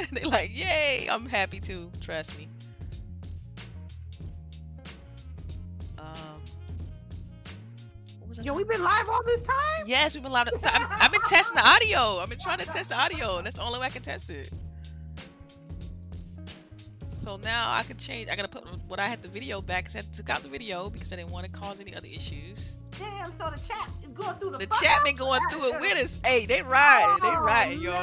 they like, yay! I'm happy too. Trust me. Um, I Yo, we've been live all this time. Yes, we've been live. So I'm, I've been testing the audio. I've been trying to test the audio, and that's the only way I can test it. So now I can change. I gotta put what I had the video back because I took out the video because I didn't want to cause any other issues. Damn. So the chat is going through the. The chat been going through it with us. Hey, they riding. They Oh, riding, y'all.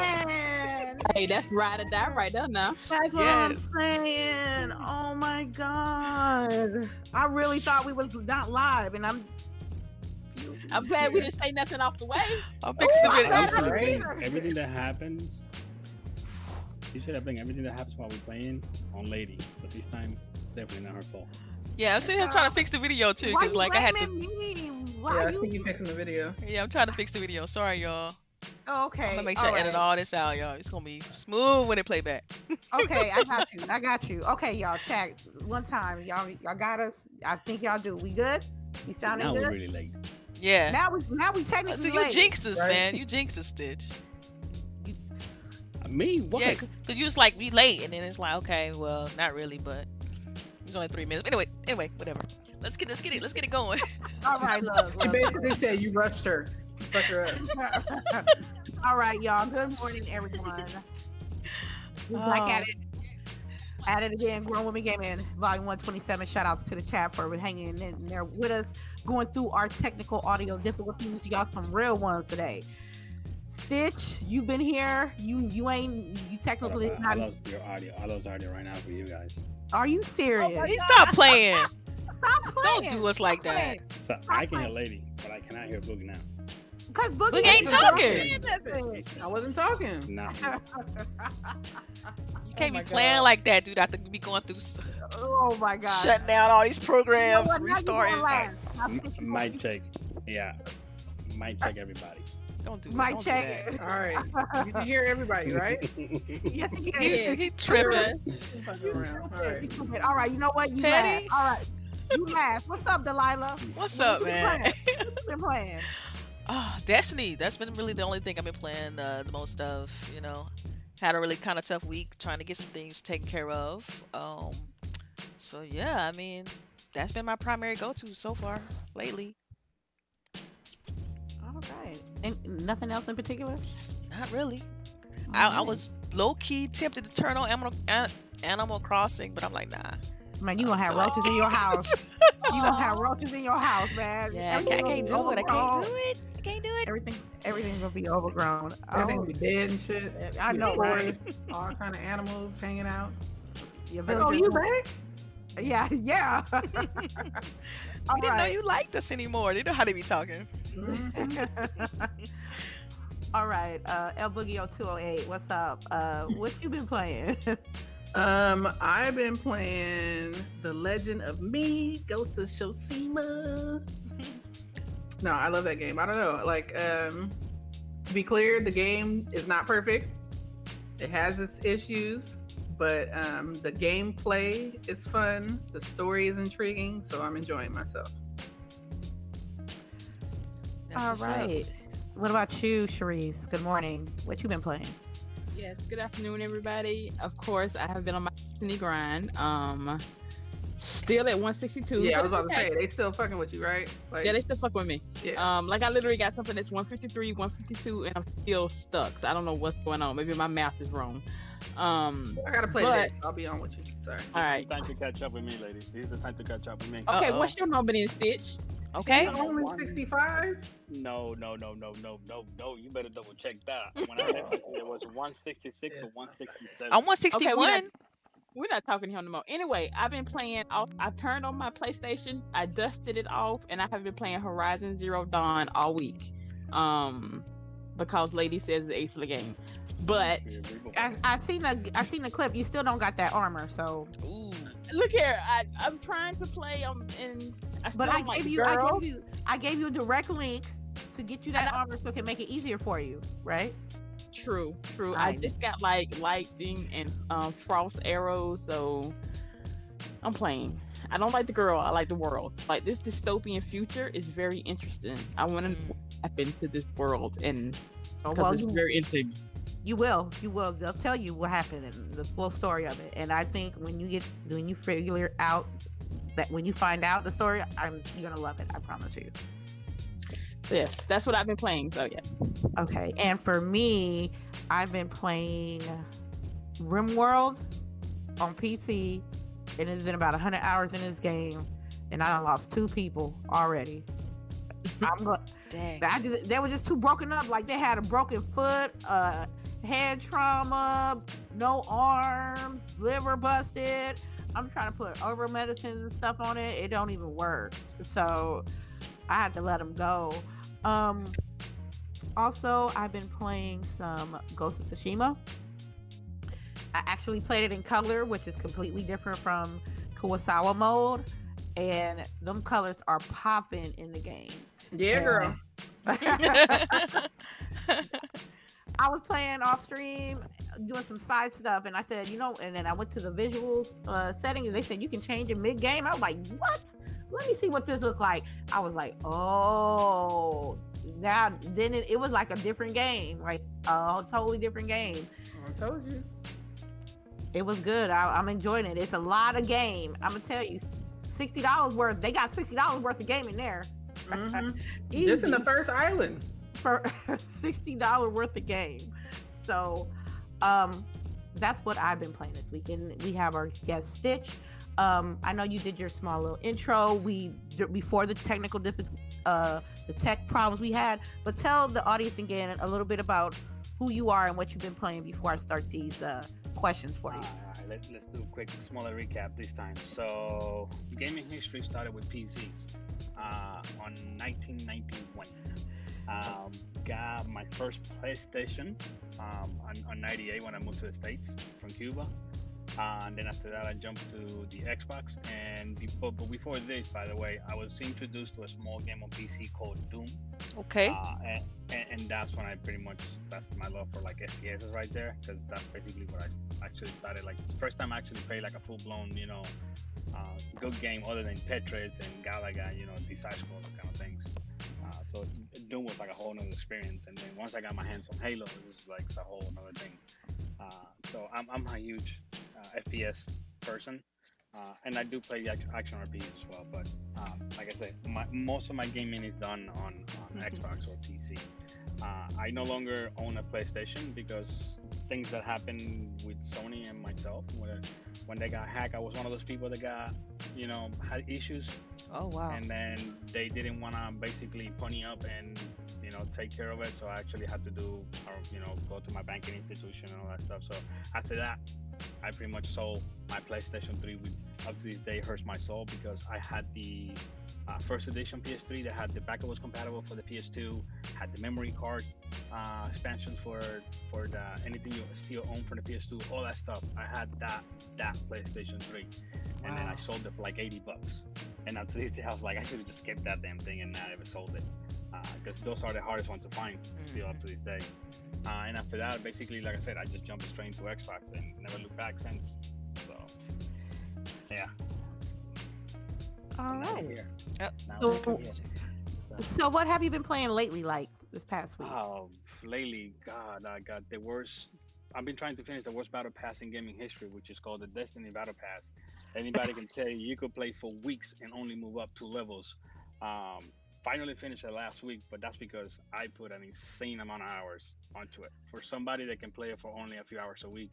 Man. Hey, that's ride or die right there now. That's what Yes. I'm saying. Oh my god. I really thought we was not live, and I'm. I'm glad we didn't say nothing off the way. I'll fix the Ooh, I video. bet- everything, everything that happens, you should have bring everything that happens while we're playing on Lady. But this time, definitely not her fault. Yeah, I'm sitting here trying to fix the video too because like I had to. blaming me? Yeah, Why I you? think you fixing the video. Yeah, I'm trying to fix the video. Sorry, y'all. Oh, okay. I'm gonna make sure I edit right. all this out, y'all. It's gonna be smooth when it play back. okay, I got you. I got you. Okay, y'all, check one time. Y'all, y'all got us. I think y'all do. We good? We So sounding now good. we're really late. Yeah. Now we, now we technically So you late. jinxed us, Right. man. You jinxed us, Stitch. Uh, Me? What? Yeah, because you was like, we late, and then it's like, okay, well, not really, but it's only three minutes. But anyway, anyway, whatever. Let's get let's get it let's get it going. All right, love. She love. basically said you rushed her. You Fuck her up. All right, y'all. Good morning, everyone. We're back at Oh. it. Ah. At it again, Grown Women Gaming, Volume 127. Shout outs to the chat for hanging in there with us, going through our technical audio difficulties. Y'all some real ones today. Stitch, you've been here. You you ain't you technically I, I not. lost your audio. I lost audio right now for you guys. Are you serious? Oh he stop playing. Stop playing. Don't do us like Stop that. playing. So I can hear Lady, but I cannot hear Boogie now. Cause Boogie, Boogie ain't talking. I wasn't talking. Nah. You oh can't my be playing God. like that, dude. After be going through oh my god. shutting down all these You know programs, what? Now you restarting. gonna laugh. Now M- Stitch, you mic check. Yeah. Mic check everybody. Don't do Mic don't do check. All right. You can hear everybody, right? Yes, he that. is. He, he tripping. Fuck. All right. You stupid. All right, you know what? You Petty. laugh. All right. You laugh. What's up, Delilah? What's What up, you man? playing? What you been playing? Oh, Destiny. That's been really the only thing I've been playing uh, the most of. You know, had a really kind of tough week trying to get some things taken care of. Um, so yeah, I mean, that's been my primary go-to so far lately. All right. And nothing else in particular? Not really. I, I was low key tempted to turn on Animal Animal Crossing, but I'm like, nah. Man, you gonna have roaches in your house. You gonna have roaches in your house, man. Yeah, I can't, I can't do be it. I can't do it. I can't do it. Everything, everything's gonna be overgrown. Everything Oh, be dead and shit. I know, right? All kind of animals hanging out. Your oh, you back? Yeah, yeah. All We didn't know you liked us anymore. They know how they be talking. Mhm. All right, uh, El Boogie 0208, what's up? Uh, what you been playing? Um, I've been playing The Legend of Me, Ghost of Tsushima. No, I love that game. I don't know. Like, um, to be clear, the game is not perfect. It has its issues, but um, the gameplay is fun. The story is intriguing, so I'm enjoying myself. That's All what's up. What about you, Sharice? Good morning. What you been playing? Yes, good afternoon, everybody. Of course, I have been on my destiny grind. Um, still at 162. Yeah, I was about to say they still fucking with you, right? Like, Yeah, they still fuck with me. yeah. Um, like I literally got something that's 153, 152, and I'm still stuck. So I don't know what's going on. Maybe my math is wrong. Um, I gotta play but- this. I'll be on with you. Sorry. all right. It's time to catch up with me, ladies. This is the time to catch up with me. Okay, Uh-oh. what's your number then, Stitch? Okay. You're only 65? No, no, no, no, no, no, no. You better double check that. When I texted you, it was 166 or 167. I'm 161. Okay, We're not talking here no more. Anyway, I've been playing off. I've turned on my PlayStation. I dusted it off, and I have been playing Horizon Zero Dawn all week. Um, because Lady says it's ace of the game. But I, I seen a I seen the clip. You still don't got that armor, so. Ooh. look here, I I'm trying to play um and I But I don't like gave you girl. I gave you I gave you a direct link to get you that I- armor so it can make it easier for you, right? True, true. I Right. just got like lightning and um frost arrows, so I'm playing. I don't like the girl. I like the world. Like this dystopian future is very interesting. I want to Mm. tap into this world and Oh, because well, it's you, very intriguing. You will. You will. They'll tell you what happened and the full story of it. And I think when you get when you figure out that when you find out the story, I'm you're gonna love it. I promise you. So yes, that's what I've been playing. So yes. Okay. And for me, I've been playing RimWorld on PC, and it's been about 100 hours in this game, and I done lost two people already. I'm going. Dang. I just, they were just too broken up. Like they had a broken foot, uh, head trauma, no arm, liver busted. I'm trying to put over medicines and stuff on it. It don't even work. So I had to let them go. Um, also, I've been playing some Ghost of Tsushima. I actually played it in color, which is completely different from Kurosawa mode, and them colors are popping in the game. Yeah, girl. I was playing off stream, doing some side stuff, and I said, you know, and then I went to the visuals uh, setting, and they said you can change it mid game. I was like, what? Let me see what this look like. I was like, oh, now then it, it was like a different game, like a totally different game. I told you. It was good. I, I'm enjoying it. It's a lot of game. I'm gonna tell you, sixty dollars worth. They got sixty dollars worth of game in there. Mhm. Just in the first island. For sixty dollar worth of game. So, um, that's what I've been playing this weekend. We have our guest Stitch. Um, I know you did your small little intro. We before the technical diff- uh, the tech problems we had, but tell the audience again a little bit about who you are and what you've been playing before I start these uh, questions for you. Alright, let, let's do a quick, smaller recap this time. So, gaming history started with PC uh, on 1991. Um, got my first PlayStation um, on, on 98 when I moved to the States from Cuba. Uh, and then after that, I jumped to the Xbox. And before, but before this, by the way, I was introduced to a small game on PC called Doom. okay. Uh, and, and, that's when I pretty much that's my love for like FPS right there because that's basically where I actually started like first time I actually played like a full blown you know uh, good game other than Tetris and Galaga you know these side scroller kind of things. So Doom was like a whole nother experience and then once I got my hands on Halo it was like a whole nother thing. Uh, so I'm, I'm a huge uh, FPS person. Uh, and I do play act- action RPG as well, but um, like I said, my, most of my gaming is done on, on Mhm. Xbox or PC. Uh, I no longer own a PlayStation because things that happened with Sony and myself, when, when they got hacked, I was one of those people that got, you know, had issues, oh wow. and then they didn't want to basically pony up and, you know, take care of it. So I actually had to do, or you know, go to my banking institution and all that stuff. So after that, I pretty much sold my PlayStation 3, which up to this day hurts my soul because I had the uh, first edition PS3 that had the backup was compatible for the PS2, had the memory card uh, expansion for for the anything you still own for the PS2, all that stuff. I had that that PlayStation 3, and then I sold it for like 80 bucks. And up to this day, I was like, I should have just kept that damn thing and not ever sold it because those are the hardest ones to find still up to this day. Uh, and after that, basically, like I said, I just jumped straight into Xbox and never looked back since. So, yeah. All now right. here. Yep. Now So- here. So- So, what have you been playing lately? Like this past week? Oh, lately, God, I got the worst. I've been trying to finish the worst battle pass in gaming history, which is called the Destiny Battle Pass. Anybody can tell you you could play for weeks and only move up two levels. Um, finally finished it last week, but that's because I put an insane amount of hours onto it. For somebody that can play it for only a few hours a week,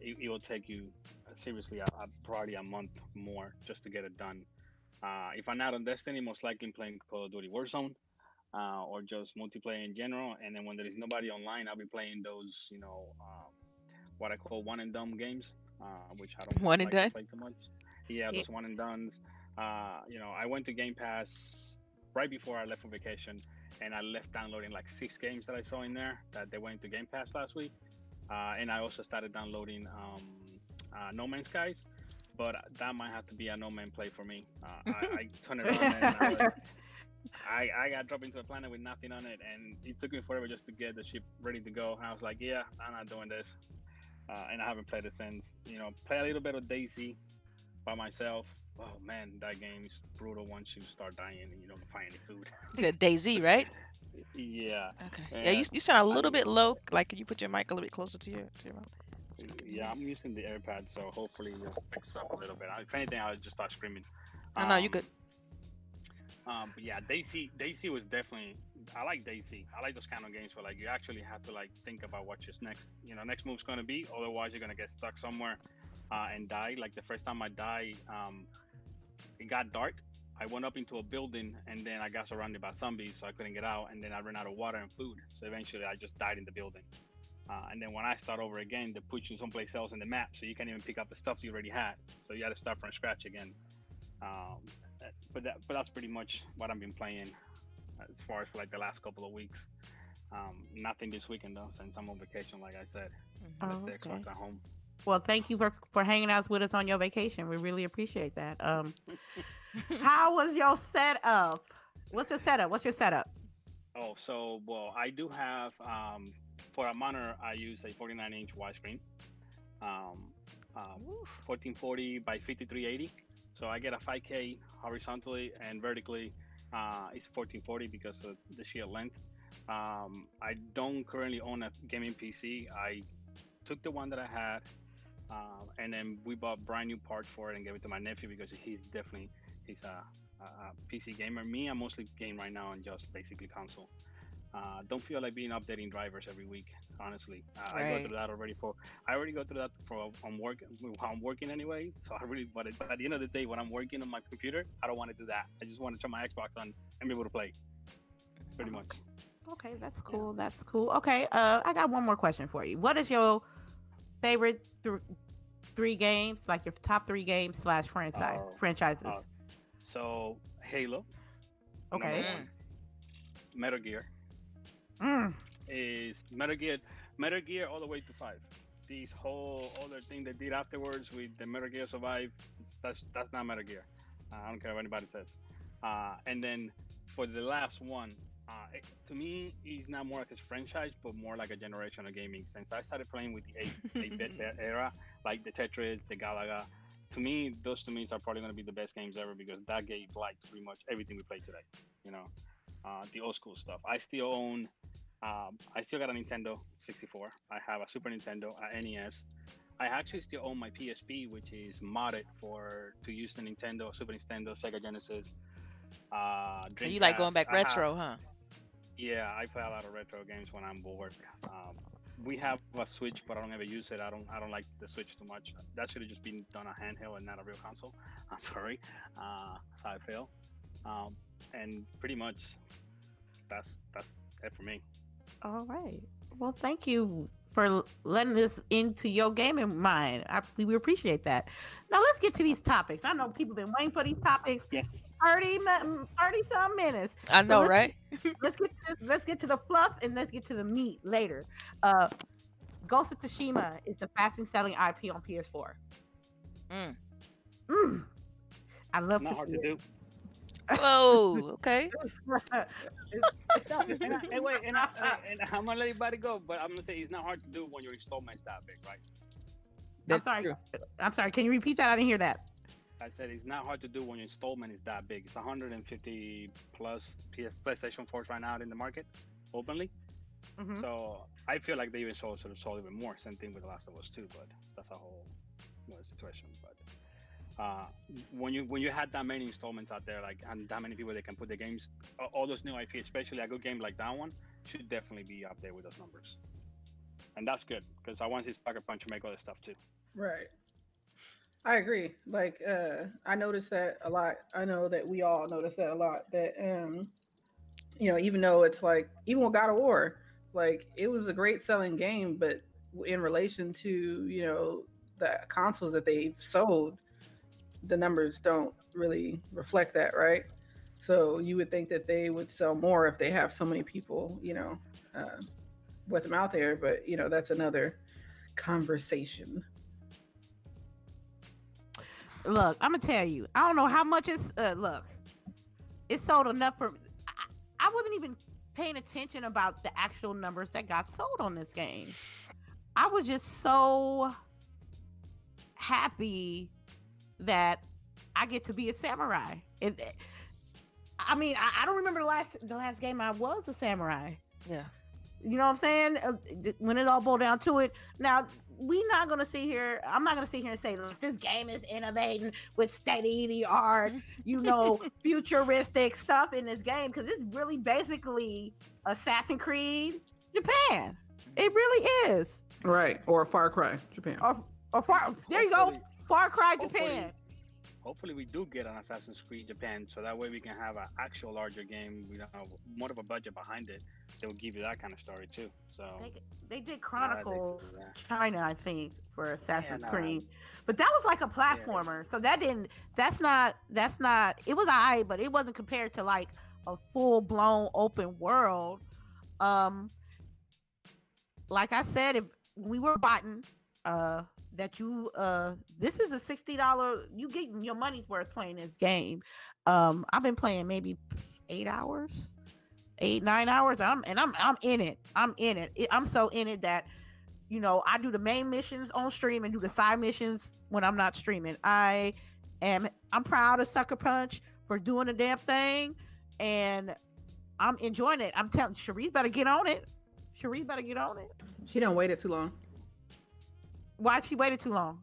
it, it will take you uh, seriously a, a, probably a month more just to get it done. Uh, if I'm not on Destiny, most likely I'm playing Call of Duty Warzone uh, or just multiplayer in general. And then when there is nobody online, I'll be playing those, you know, um, what I call one and done games, uh, which I don't One and like to done? play too much. Yeah, Yeah. those one and dones. Uh, you know, I went to Game Pass right before I left for vacation, and I left downloading like six games that I saw in there that they went to Game Pass last week. Uh, and I also started downloading um, uh, No Man's Skies, but that might have to be a No Man play for me. Uh, I, I turn it on and I, was- I, I got dropped into a planet with nothing on it, and it took me forever just to get the ship ready to go. And I was like, yeah, I'm not doing this, uh, and I haven't played it since. You know, play a little bit of DayZ by myself. Oh man, that game is brutal once you start dying and you don't find any food. It's a DayZ, right? Yeah, Okay. Yeah, you, you sound a little mean- bit low. Like, can you put your mic a little bit closer to your to your mouth? yeah. I'm using the AirPad, so hopefully it picks up a little bit. If anything, I'll just start screaming. Oh, no, you Um, good. Um, but yeah, DayZ, DayZ was definitely. I like DayZ. I like those kind of games where like you actually have to like think about what your next, you know, next move's gonna be. Otherwise, you're gonna get stuck somewhere uh, and die. Like the first time I died, um, it got dark. I went up into a building and then I got surrounded by zombies, so I couldn't get out. And then I ran out of water and food, so eventually I just died in the building. Uh, and then when I start over again, they put you someplace else in the map, so you can't even pick up the stuff you already had. So you got to start from scratch again. Um, but that, but that's pretty much what I've been playing as far as for like the last couple of weeks. Um, nothing this weekend though, since I'm on vacation, like I said. Mhm. Oh, the okay. Xbox at home. Well, thank you for for hanging out with us on your vacation. We really appreciate that. Um, how was your setup? What's your setup? What's your setup? Oh, so well, I do have um, for a monitor. I use a 49 inch widescreen, um, um, 1440 by 5380. So I get a 5K horizontally and vertically. Uh, it's 1440 because of the sheer length. Um, I don't currently own a gaming PC. I took the one that I had, uh, and then we bought brand new parts for it and gave it to my nephew because he's definitely he's a, a, a PC gamer. Me, I'm mostly game right now and just basically console. Uh, don't feel like being updating drivers every week. Honestly, uh, I go through that already. For I already go through that for on work while I'm working anyway. So I really, but at, but at the end of the day, when I'm working on my computer, I don't want to do that. I just want to turn my Xbox on and be able to play. Pretty much. Okay, that's cool. That's cool. Okay, uh, I got one more question for you. What is your favorite th- three games, like your top three games slash franchise Oh, franchises? oh, So Halo. Okay. Mm. Metal Gear Mm, is Metal Gear. Metal Gear all the way to five. These whole other thing they did afterwards with the Metal Gear Survive, that's that's not Metal Gear. Uh, I don't care what anybody says. Uh, and then for the last one, uh, it, to me, it's not more like a franchise, but more like a generation of gaming. Since I started playing with the 8 8-bit e- era, like the Tetris, the Galaga, to me, those to me are probably going to be the best games ever because that gave life to pretty much everything we play today. You know, uh, the old school stuff. I still own. Um, I still got a Nintendo 64. I have a Super Nintendo, a NES. I actually still own my PSP, which is modded for to use the Nintendo, Super Nintendo, Sega Genesis. Uh, So you like going back retro, huh? Yeah, I play a lot of retro games when I'm bored. Um, we have a Switch, but I don't ever use it. I don't. I don't like the Switch too much. That should have just been done a handheld and not a real console. I'm sorry. Uh, that's how I feel. Um, and pretty much, that's that's it for me. all right. Well, thank you for letting us into your gaming mind. I, we we appreciate that. Now let's get to these topics. I know people have been waiting for these topics Yes. 30, 30 some minutes. I know, let's- right? let's get to, let's get to the fluff and let's get to the meat later. Uh, Ghost of Tsushima is the fastest selling IP on PS4. Mm. Mm. I love Not to hard see to do. Whoa. Okay. it. and, I, and wait, and, I, and I'm gonna let everybody go, but I'm gonna say it's not hard to do when your installment's that big, right? I'm sorry. true. I'm sorry. Can you repeat that? I didn't hear that. I said it's not hard to do when your installment is that big. It's 150 plus PS PlayStation 4s right now in the market openly. Mhm. So I feel like they even sold sort of sold even more. Same thing with The Last of Us too, but that's a whole situation. But uh, when you when you had that many installments out there, like and that many people that can put the games, all those new IP, especially a good game like that one, should definitely be up there with those numbers. And that's good because I want to see Sucker Punch to make this stuff too. Right. I agree. Like, uh, I noticed that a lot. I know that we all notice that a lot. That, um, you know, even though it's like, even with God of War, like it was a great selling game, but in relation to you know the consoles that they've sold, the numbers don't really reflect that, right? So you would think that they would sell more if they have so many people, you know, uh, with them out there. But you know, that's another conversation. Look, I'm gonna tell you. I don't know how much it's. Uh, look, it sold enough for. I, I wasn't even paying attention about the actual numbers that got sold on this game. I was just so happy that I get to be a samurai. And I mean, I, I don't remember the last the last game I was a samurai. Yeah. You know what I'm saying? Uh, when it all boiled down to it. Now we not gonna sit here. I'm not gonna sit here and say this game is innovating with state of the art, you know, futuristic stuff in this game because it's really basically Assassin's Creed Japan. It really is. Right. Or Far Cry, Japan. Or or far there you go, Far Cry hopefully- Japan. Hopefully, we do get an Assassin's Creed Japan, so that way we can have an actual larger game. We don't have more of a budget behind it. They'll give you that kind of story too. So They, they did Chronicles yeah. China, I think, for Assassin's nah. Creed. But that was like a platformer. So that didn't that's not that's not it was alright, but it wasn't compared to like a full blown open world. Um like I said, if we were botting uh that you uh this is a sixty dollar you getting your money's worth playing this game. Um I've been playing maybe eight hours, eight, nine hours. I'm and I'm I'm in it. I'm in it. I'm so in it that you know, I do the main missions on stream and do the side missions when I'm not streaming. I am I'm proud of Sucker Punch for doing the damn thing and I'm enjoying it. I'm telling Cherise better get on it. Cherise better get on it. She done waited too long. Why she waited too long?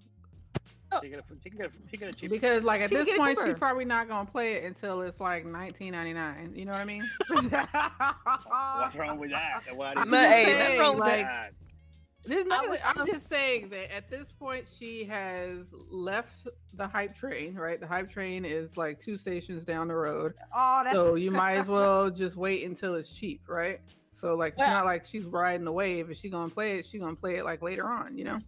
Oh. She get a, she can get a, she get a cheap. Because like at She this point, cheaper. she's probably not gonna play it until it's like 19.99. You know what I mean? What's wrong with that? Why I'm did No, hey, saying, wrong with like, that? There's nothing. was- I'm just saying that at this point, she has left the hype train. Right, the hype train is like two stations down the road. oh, that's So you might as well just wait until it's cheap, right? So like it's not like she's riding the wave. If she gonna play it, she gonna play it like later on, you know?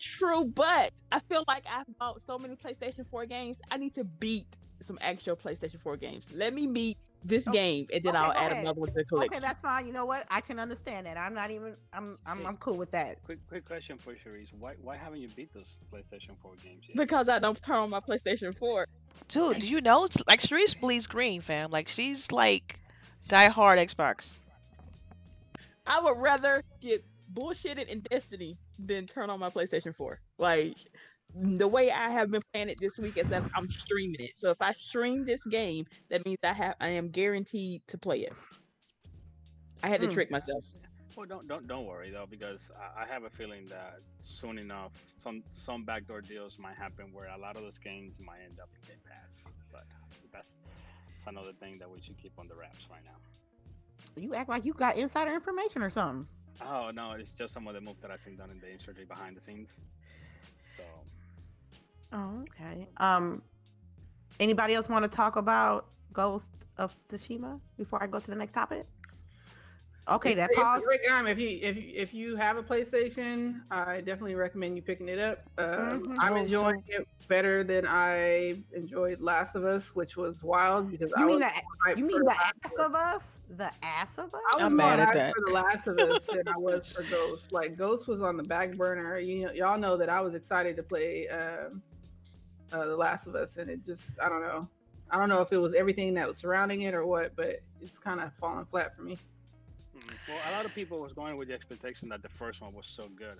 True, but I feel like I've bought so many PlayStation 4 games. I need to beat some actual PlayStation 4 games. Let me beat this Oh, game, and then okay, I'll add ahead. another one to the collection. okay. That's fine. You know what? I can understand that. I'm not even. I'm. I'm. I'm cool with that. Quick, quick question for Cherise. Why, why haven't you beat those PlayStation 4 games yet? because I don't turn on my PlayStation 4. Dude, do you know? Like, Sharice bleeds green, fam. Like, she's like die hard Xbox. I would rather get bullshitted in Destiny than turn on my PlayStation 4. Like the way I have been playing it this week is that I'm streaming it. So if I stream this game, that means I have I am guaranteed to play it. I had to Hmm. trick myself. Well, don't don't don't worry though, because I, I have a feeling that soon enough, some some backdoor deals might happen where a lot of those games might end up in Game Pass. But that's that's another thing that we should keep on the wraps right now. You act like you got insider information or something. Oh no, it's just some of the moves that I've seen done in the industry behind the scenes. So Oh, okay. Um, anybody else want to talk about Ghost of Tsushima before I go to the next topic? Okay, that If- pause. Rick, um, if you if you- if you have a PlayStation, I definitely recommend you picking it up. Um, Mhm. I'm Oh, enjoying it better than I enjoyed Last of Us, which was wild because I You mean was the you mean the Last ass of Us. The ass of us? I was I'm mad at that. for The Last of Us than I was for Ghost. Like Ghost was on the back burner. You know, y'all know that I was excited to play um, uh, The Last of Us, and it just I don't know. I don't know if it was everything that was surrounding it or what, but it's kind of falling flat for me. Well, a lot of people was going with the expectation that the first one was so good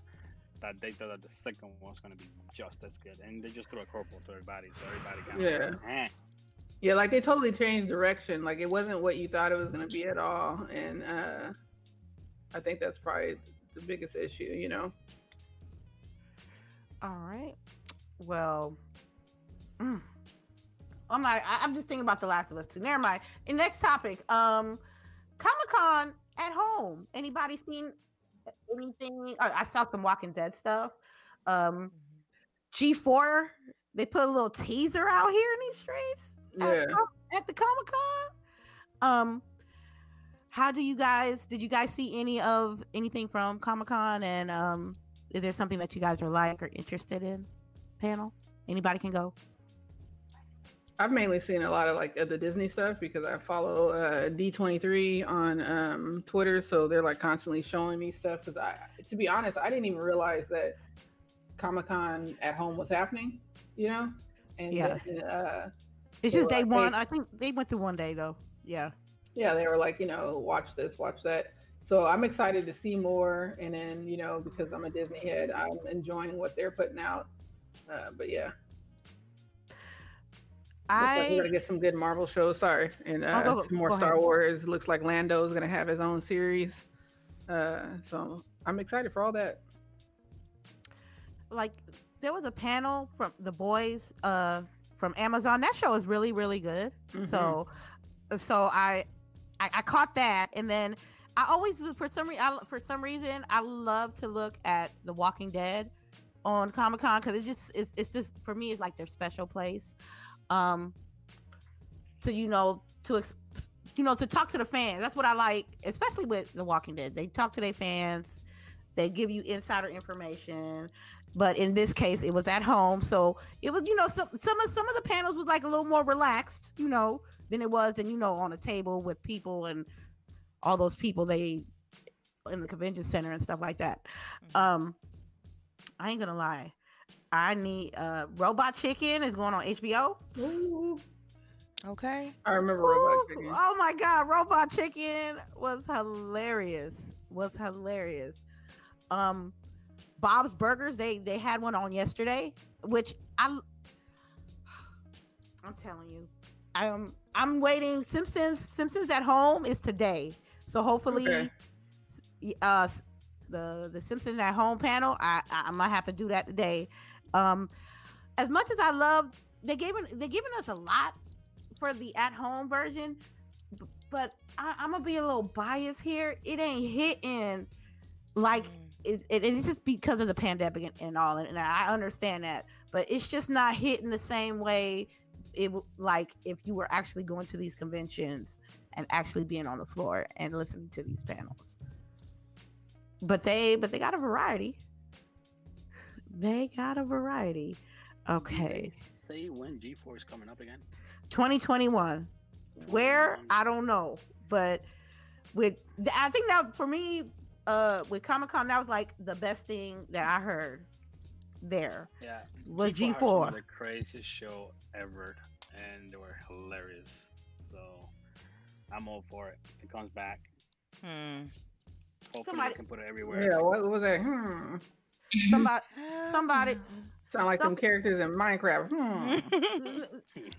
that they thought that the second one was going to be just as good, and they just threw a curveball to everybody. So everybody kind of Yeah. eh. Yeah, like they totally changed direction. Like it wasn't what you thought it was going to be at all, and uh, I think that's probably the biggest issue. You know. All right. Well, mm. I'm not. I, I'm just thinking about The Last of Us too. Never mind. And next topic. Um, Comic Con at home. Anybody seen anything? I, I saw some Walking Dead stuff. Um, G4. They put a little teaser out here in these streets Yeah. at, at the Comic Con. Um, how do you guys? Did you guys see any of anything from Comic Con? And um, is there something that you guys are like or interested in? Panel. Anybody can go. I've mainly seen a lot of like of the Disney stuff because I follow uh, D23 on um, Twitter, so they're like constantly showing me stuff. Because I, to be honest, I didn't even realize that Comic Con at home was happening. You know, and Yeah. then, uh, It's just day like, one. hey- I think they went through one day though. Yeah. yeah, they were like, you know, watch this, watch that. So I'm excited to see more, and then you know, because I'm a Disney head, I'm enjoying what they're putting out. Uh, but yeah, like we're I gonna get some good Marvel shows. Sorry, and uh, go- some more go Star ahead. Wars. Looks like Lando's gonna have his own series. Uh, so I'm excited for all that. like there was a panel from the boys uh from Amazon. That show is really really good. Mhm. So so I, I I caught that and then I always for some reason for some reason I love to look at The Walking Dead on Comic Con because it just it's, it's just for me it's like their special place. Um to you know to ex- you know to talk to the fans. That's what I like, especially with The Walking Dead. They talk to their fans. They give you insider information. But in this case, it was at home, so it was you know some some of some of the panels was like a little more relaxed, you know, than it was, and you know, on a table with people and all those people they in the convention center and stuff like that. Mhm. Um, I ain't gonna lie, I need uh Robot Chicken is going on HBO. Ooh, Okay. I remember Robot Chicken. Oh my god, Robot Chicken was hilarious. Was hilarious. Um Bob's Burgers, they they had one on yesterday, which I I'm telling you. I'm I'm waiting Simpsons Simpsons at home is today. So hopefully Okay. uh the the Simpsons at home panel, I, I I'm gonna have to do that today. Um as much as I love they gave they giving us a lot for the at home version, but I, I'm gonna be a little biased here. It ain't hitting like Mm. it, it, it's just because of the pandemic and, and all, and, I understand that, but it's just not hitting the same way it like if you were actually going to these conventions and actually being on the floor and listening to these panels. But they but they got a variety. They got a variety. Okay. Say when G4 is coming up again. 2021. Where I don't know, but with I think that for me, uh, with Comic Con, that was like the best thing that I heard there. Yeah. Was had some of G4. The craziest show ever, and they were hilarious. So I'm all for it. If it comes back, Hmm. hopefully Somebody- we can put it everywhere. Yeah, what was that? Hmm. Somebody, Somebody- Sound like Some- them characters in Minecraft. Hmm.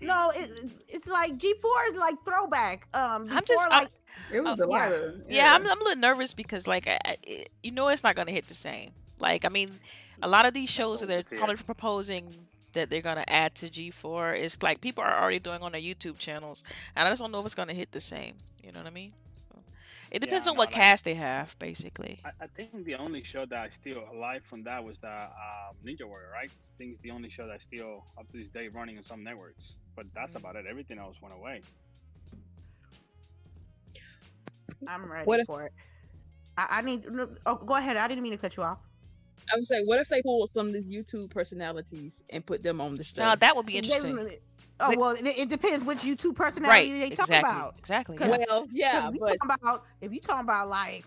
no, it, it's like G4 is like throwback. Um, I'm just- before, I- like It was Oh, Delilah. yeah, I'm, I'm a little nervous because, like, I, I, you know, it's not gonna hit the same. Like, I mean, a lot of these shows that they're probably proposing that they're gonna add to G4 is like people are already doing on their YouTube channels, and I just don't know if it's gonna hit the same. You know what I mean? So, it depends Yeah, on no, what like- cast they have, basically. I, I think the only show that I still alive from that was the um, Ninja Warrior, right? I think it's the only show that's still up to this day running on some networks. But that's Mhm. about it. Everything else went away. I'm ready What if- for it. I, I need. Oh, go ahead. I didn't mean to cut you off. I would say, what if they pulled some of these YouTube personalities and put them on the show? Now that would be They- interesting, Oh well, it, it depends which YouTube right? personality they talk Exactly. about. Exactly. yeah. well, yeah, 'Cause if you but talking about if you talking about like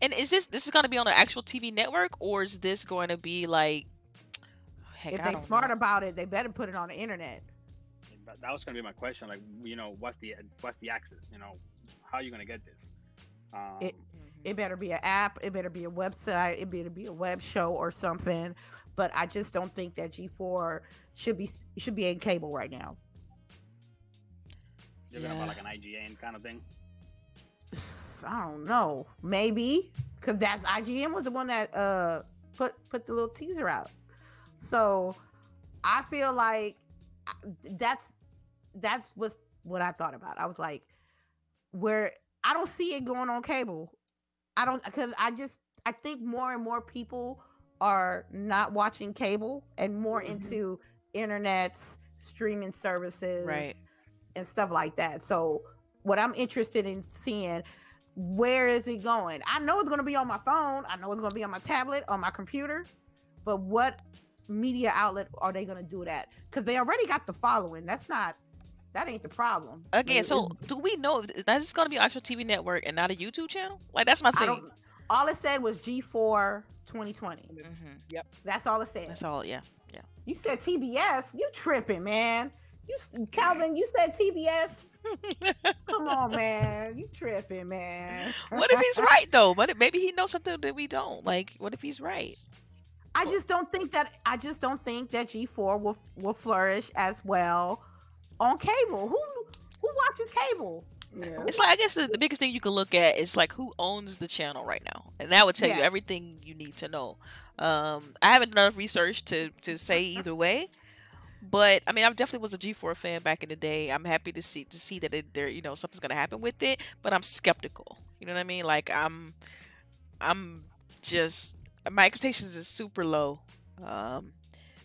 And is this this is gonna be on an actual TV network, or is this going to be like? Heck, if they don't smart know. about it, they better put it on the internet. That, that was gonna be my question. Like, you know, what's the what's the access? You know, how are you gonna get this? Um, It-. It better be an app. It better be a website. It better be a web show or something. But I just don't think that G4 should be should be in cable right now. you're gonna buy like an IGN kind of thing. I don't know. Maybe because that's IGN was the one that uh put put the little teaser out. So I feel like that's that's what what I thought about. I was like, where I don't see it going on cable. I don't because I just I think more and more people are not watching cable and more Mhm. into internets, streaming services, Right. and stuff like that. So what I'm interested in seeing where is it going? I know it's going to be on my phone. I know it's going to be on my tablet, on my computer. But what media outlet are they going to do that? Because they already got the following. That's not. That ain't the problem. Again, It- so it's- do we know if is this going to be an actual TV network and not a YouTube channel? Like that's my I thing. Don't. All it said was G4 2020. hmm That's all it said. That's all. Yeah. Yeah. You said TBS. You tripping, man? You Calvin? You said TBS. Come on, man. You tripping, man? what if he's right though? What if maybe he knows something that we don't? Like, what if he's right? I just don't think that I just don't think that G4 will will flourish as well on cable. Who who watches cable? Yeah. It's like I guess the, the biggest thing you can look at is like who owns the channel right now, and that would tell you everything you need to know. Um, I haven't done enough research to to say either way, but I mean, I definitely was a G4 fan back in the day. I'm happy to see to see that it, there, you know, something's gonna happen with it, but I'm skeptical. You know what I mean? Like I'm, I'm just my expectations is super low. Um,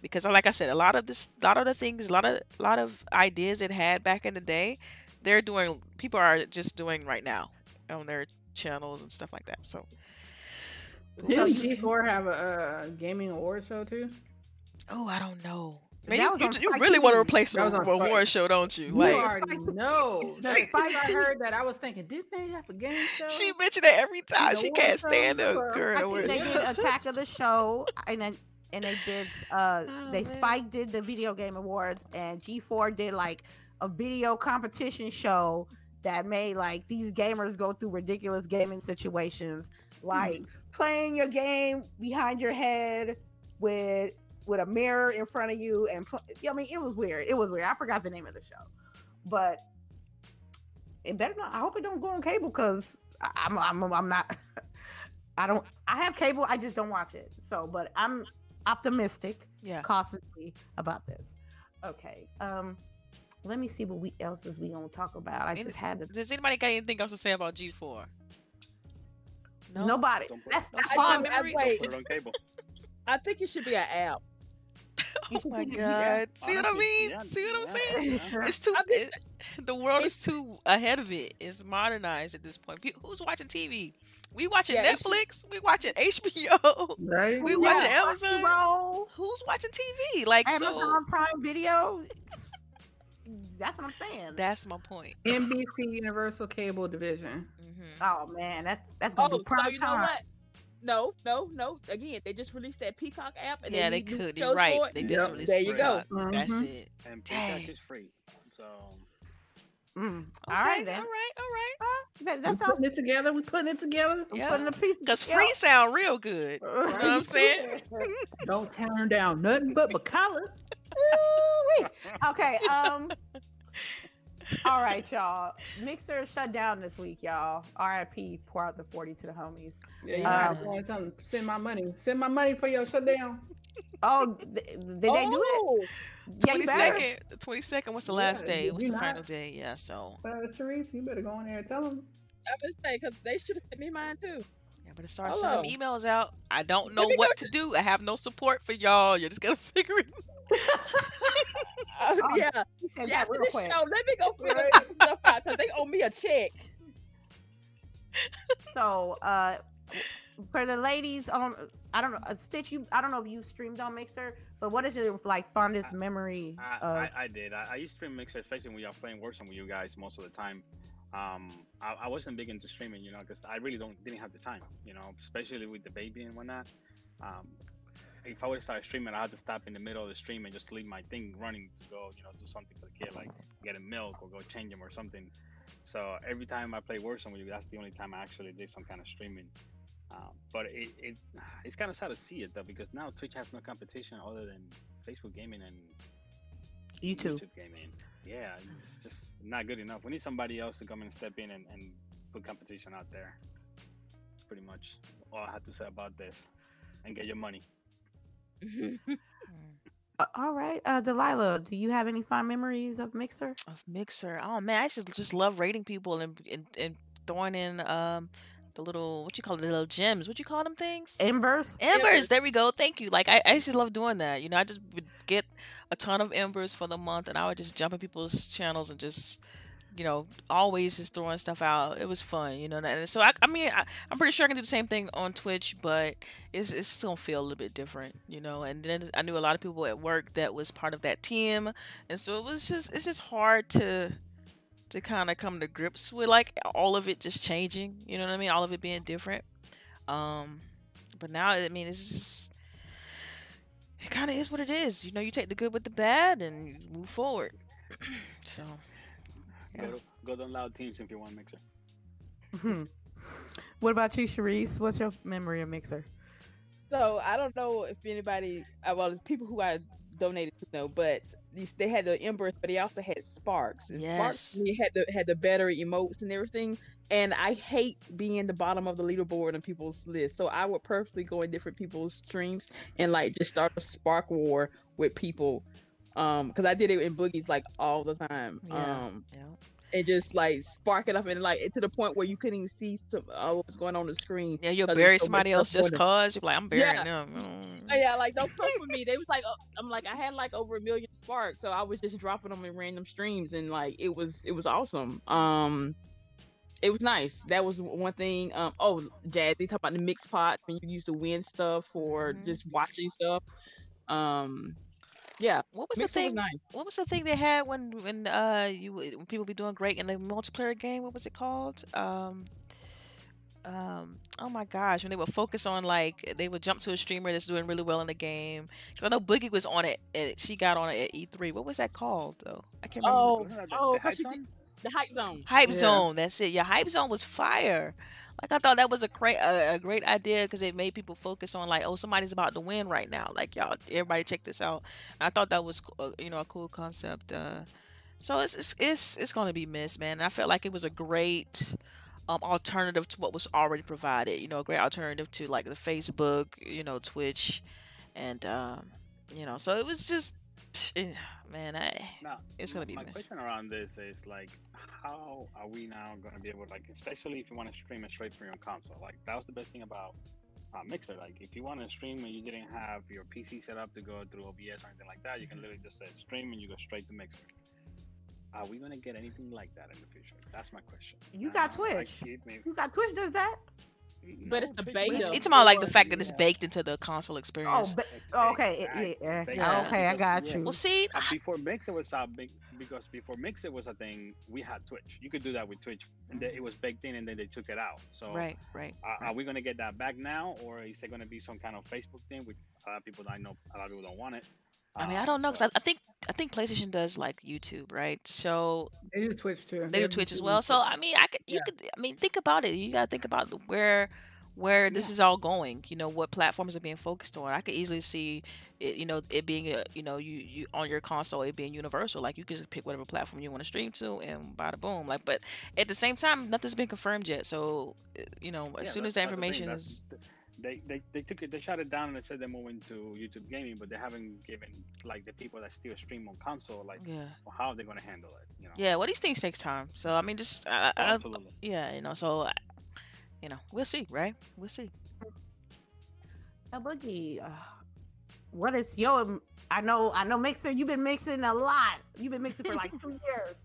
because like I said, a lot of this, a lot of the things, a lot of, a lot of ideas it had back in the day, they're doing. People are just doing right now on their channels and stuff like that. So, Didn't G4 have a, uh gaming award show too? oh, I don't know. Man, you, you, you Spike really want to replace a That was award show, don't you? You Like already know. The Spike- Spike I heard that I was thinking, did they have a game show? she mentioned it every time. She can't stand the or- current I award think they did Attack of the Show, and then and they did uh Oh, they man. Spike did the video game awards, and G4 did like a video competition show that made like these gamers go through ridiculous gaming situations, like playing your game behind your head with with a mirror in front of you, and pl- I mean it was weird. It was weird. I forgot the name of the show, but it better not. I hope it don't go on cable because I'm I'm I'm not. I don't. I have cable. I just don't watch it. So, but I'm optimistic, Yeah. cautiously about this. Okay. Um, let me see what we else is we gonna talk about. I Any- just had to. Does anybody got anything else to say about G4? No. Nobody. Don't put- That's don't that's fine. wait. Put it on cable. I think it should be an app. Oh my think it- god. See what I mean? yeah, See what I'm yeah, saying? yeah. It's too. It- the world is too ahead of it. It's modernized at this point. Pe- Who's watching TV? We watching Yeah, it's- Netflix. We watching HBO. Right? We watching Crunchyroll, Amazon. Who's watching TV? Like so. Amazon Prime Video. That's what I'm saying. That's my point. NBC Universal Cable Division. hmm oh man, that's that's gonna Oh, be so prime you know time. what? No, no, no. Again, they just released that Peacock app, and Yeah, they, they could. shows You're right. for it. They Yep. just released There you go. Peacock. That's it. And Peacock Dang. is free. So Mm. Okay, All right then. All right. All right. That, We that sounds. putting it together. We're putting it together. I'm Yeah. putting a piece. Because yeah. free sound real good. You know what I'm saying? Don't turn down nothing but Bacala. Ooh-wee. okay. Um. All right, y'all. Mixer shut down this week, y'all. R.I.P. Pour out the forty to the homies. Yeah, you Yeah. gotta something. Send my money. Send my money for your shutdown. Oh, th- did they do it? Oh, Yeah, you Twenty better. second. The twenty second. What's the Yeah, last day? did What's the not? final day? Yeah. So Uh, Sharice, you better go in there and tell them. I was saying because they should have sent me mine too. yeah, but it starts Hello. sending emails out. I don't know what to do. I have no support for y'all. You just gotta figure it. Uh, Oh, yeah, said yeah. After real this quick. show, let me go figure Right. some stuff out because they owe me a check. So, uh, for the ladies on, I don't know, uh, Stitch. You, I don't know if you streamed on Mixer, but what is your like fondest memory I, of? I, I did. I, I used to stream Mixer, especially when y'all playing Warzone with you guys most of the time. Um, I, I wasn't big into streaming, you know, because I really don't didn't have the time, you know, especially with the baby and whatnot. Um, if I would start streaming, I had to stop in the middle of the stream and just leave my thing running to go, you know, do something for the kid, like get him milk or go change him or something. So every time I play Warzone with you, that's the only time I actually did some kind of streaming. Um, but it, it it's kind of sad to see it though because now Twitch has no competition other than Facebook gaming and YouTube. gaming. Yeah, it's just not good enough. We need somebody else to come and step in and, and put competition out there. It's pretty much all I have to say about this. And get your money. Mm. Uh, all right, uh, Delilah, do you have any fond memories of Mixer? Of Mixer. Oh man, I just just love rating people and and, and throwing in um the little what you call it, the little gems. What you call them things? Embers. Embers. There we go. Thank you. Like I, I just love doing that. You know, I just would get a ton of embers for the month, and I would just jump in people's channels and just, you know, always just throwing stuff out. It was fun, you know. And so I, I mean, I, I'm pretty sure I can do the same thing on Twitch, but it's it's still feel a little bit different, you know. And then I knew a lot of people at work that was part of that team, and so it was just it's just hard to to kind of come to grips with like all of it just changing. You know what I mean? All of it being different. Um, but now I mean it's just it kind of is what it is. You know, you take the good with the bad and move forward. so Yeah. Go to go to loud teams if you want mixer. what about you, Sharice? What's your memory of Mixer? So I don't know if anybody, uh, well, it's people who I donated to know, but these they had the embers, but they also had sparks. And Sparks Yes. they had the had the better emotes and everything. And I hate being the bottom of the leaderboard on people's list. So I would purposely go in different people's streams and like just start a spark war with people. Um, because I did it in boogies like all the time. Yeah. Um, Yeah. and just like spark it up and like to the point where you couldn't even see some uh, what's going on the screen. Yeah, you'll bury so somebody else just cause you're like, I'm burying Yeah. them. Oh, yeah, like don't come for me. They was like, I'm like, I had like over a million sparks, so I was just dropping them in random streams, and like it was, it was awesome. Um, it was nice. That was one thing. Um, oh, Jazzy talk about the mix pot when you used to win stuff for Mhm. just watching stuff. Um, yeah, What was the mixer was thing? nice. What was the thing they had when when uh you when people be doing great in the multiplayer game? What was it called? Um, um. Oh my gosh! When they would focus on like they would jump to a streamer that's doing really well in the game. 'Cause I know Boogie was on it. At, she got on it at E3. What was that called though? I can't remember. Oh, the- oh, she did- zone? The hype zone. Hype Yeah. Zone. That's it. Your Hype Zone was fire. Like I thought that was a great a, a great idea because it made people focus on like, oh, somebody's about to win right now. Like y'all, everybody check this out. I thought that was uh, you know a cool concept. Uh, so it's it's it's, it's going to be missed, man. And I felt like it was a great um, alternative to what was already provided. You know, a great alternative to like the Facebook, you know, Twitch, and um, you know, so it was just, man, I Now, It's gonna be my missed. question around this is like, how are we now gonna be able, like, especially if you want to stream it straight from your console? Like, that was the best thing about uh, Mixer. Like, if you want to stream and you didn't have your PC set up to go through OBS or anything like that, you can literally just say stream and you go straight to Mixer. Are we gonna get anything like that in the future? That's my question. You got Uh, Twitch. it may- You got Twitch does that? But it's no, the beta. it's, it's about like the fact that it's baked into the console Oh, experience. ba- oh, okay. it- exactly. yeah, Yeah. okay, I got you. well, see, Uh, before Mixer was out big because before Mixer was a thing, we had Twitch. You could do that with Twitch, and it was baked in, and then they took it out. So, right, right. are, right. are we gonna get that back now, or is it gonna be some kind of Facebook thing? Which a lot of people I know, a lot of people don't want it. I mean, I Um, don't know because I, I think I think PlayStation does like YouTube, right? So They do Twitch too. they do Twitch as well. So. I mean, I could you Yeah. could I mean think about it. You gotta think about where where this Yeah. is all going. You know what platforms are being focused on. I could easily see it. You know it being a you know you you on your console it being universal. Like you could just pick whatever platform you want to stream to and bada boom. Like but at the same time nothing's been confirmed yet. So uh, you know as Yeah, soon as the information that's- is They, they, they took it they shut it down and they said they're moving to YouTube gaming but they haven't given like the people that still stream on console like yeah how are they're gonna handle it you know yeah well these things takes time. So I mean just I, I, absolutely yeah you know so you know we'll see right we'll see. A boogie. Uh, what is yo? I know, I know, mixer. You've been mixing a lot. You've been mixing for like two years.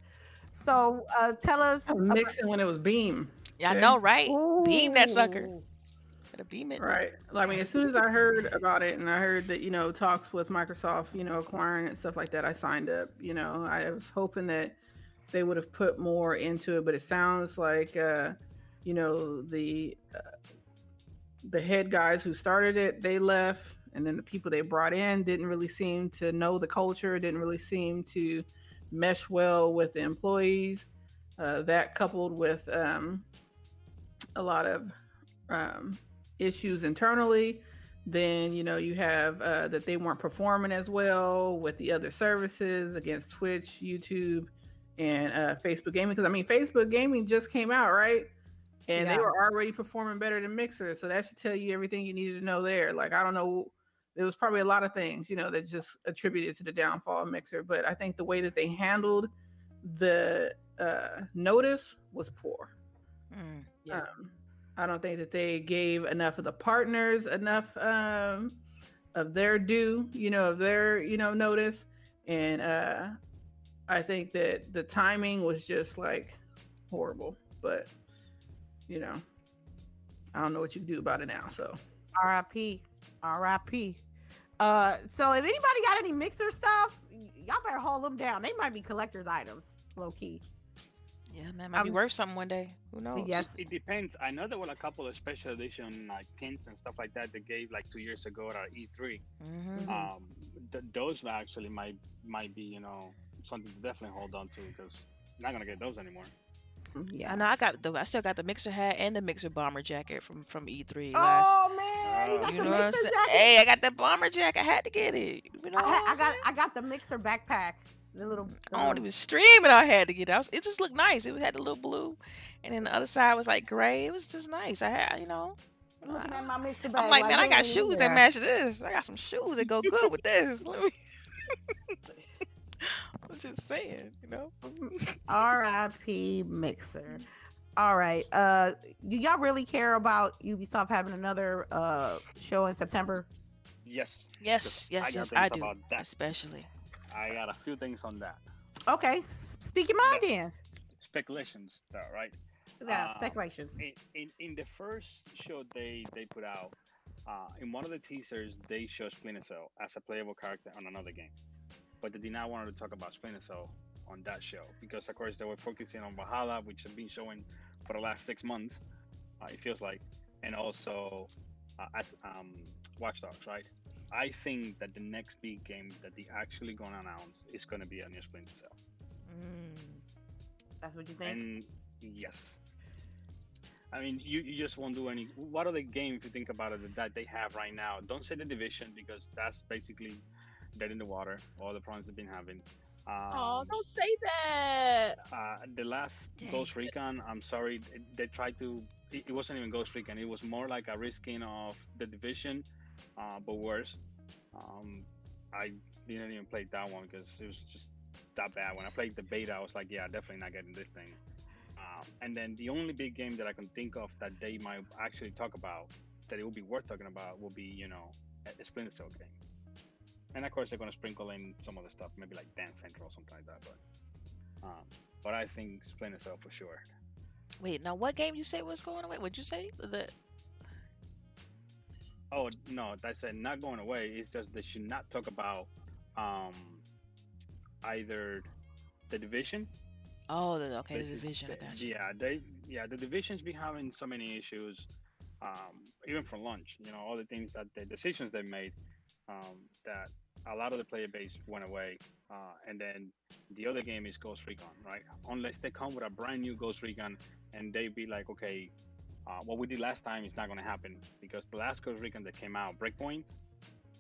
So uh, tell us. I was about- mixing when it was Beam. Yeah, I know, right? Beam that sucker. Gotta beam it. Right. I mean, as soon as I heard about it and I heard that, you know, talks with Microsoft, you know, acquiring and stuff like that, I signed up. You know, I was hoping that they would have put more into it, but it sounds like, uh, you know, the uh, the head guys who started it, they left, and then the people they brought in didn't really seem to know the culture, didn't really seem to mesh well with the employees. Uh, that coupled with um, a lot of um, issues internally. Then you know you have uh, that they weren't performing as well with the other services against Twitch, YouTube, and uh, Facebook Gaming. Because I mean, Facebook Gaming just came out, right? And they were already performing better than Mixer, so that should tell you everything you needed to know there. Like I don't know, there was probably a lot of things you know that just attributed to the downfall of Mixer, but I think the way that they handled the uh, notice was poor. Mm. Yeah. Um, I don't think that they gave enough of the partners enough um, of their due, you know, of their you know notice, and uh, I think that the timing was just like horrible. But you know, I don't know what you do about it now. So R.I.P. R.I.P. Uh, so if anybody got any mixer stuff, y'all better hold them down. They might be collector's items, low key. Yeah, man, might be Um, worth something one day. Who knows? Yes. It depends. I know there were a couple of special edition like pins and stuff like that they gave like two years ago at our E3. hmm Um, th- those actually might might be you know something to definitely hold on to because you're not gonna get those anymore. Yeah. I know I got the I still got the mixer hat and the mixer bomber jacket from from E3 last. Oh man, you Uh, got you know what I'm saying? jacket? Hey, I got the bomber jacket. I had to get it. You know I, what had, I'm got? I got the mixer backpack. The little. the I don't little- even stream it. I had to get it. I was, it just looked nice. It had the little blue, and then the other side was like gray. It was just nice. I had, you know. I'm looking at my mixer bag. I'm like, man, I got shoes that match this. I got some shoes that go good with this. Let me. I'm just saying, you know. R.I.P. Mixer. All right. Uh, do y'all really care about Ubisoft having another uh show in September? Yes. Yes, I yes, got yes, I do. Especially. I got a few things on that. Okay, speak your mind then. Speculations, though, right? Yeah, Um, speculations. in, in in the first show they they put out, uh, in one of the teasers they show Splinter Cell as a playable character on another game, but they did not want to talk about Splinter Cell on that show because of course they were focusing on Valhalla, which has been showing for the last six months. Uh, it feels like, and also uh, as um, Watch Dogs, right? I think that the next big game that they actually gonna announce is gonna be a new Splinter Cell. Mm. That's what you think. And yes. I mean, you, you just won't do any. What other game, if you think about it, that they have right now? Don't say the division because that's basically dead in the water. All the problems they've been having. oh, Um, don't say that. uh, the last Dang. Ghost Recon, I'm sorry, they, they tried to. It, it wasn't even Ghost Recon. It was more like a reskin of the division, uh, but worse. Um, I didn't even play that one because it was just that bad. When I played the beta, I was like, yeah, definitely not getting this thing. Um, and then the only big game that I can think of that they might actually talk about, that it would be worth talking about, will be you know a Splinter Cell game. And of course, they're gonna sprinkle in some other stuff, maybe like Dance Central or something like that. But um, but I think Splinter Cell for sure. Wait, now what game you say was going away? What'd you say? The Oh no, that's said not going away. It's just they should not talk about um, either the division. oh, the, okay, the division. I Yeah, they yeah the division's been having so many issues, um, even from lunch, You know all the things that the decisions they made, um, that a lot of the player base went away. Uh, and then the other game is Ghost Recon, right? Unless they come with a brand new Ghost Recon and they be like, okay, uh, what we did last time is not going to happen because the last Ghost Recon that came out, Breakpoint,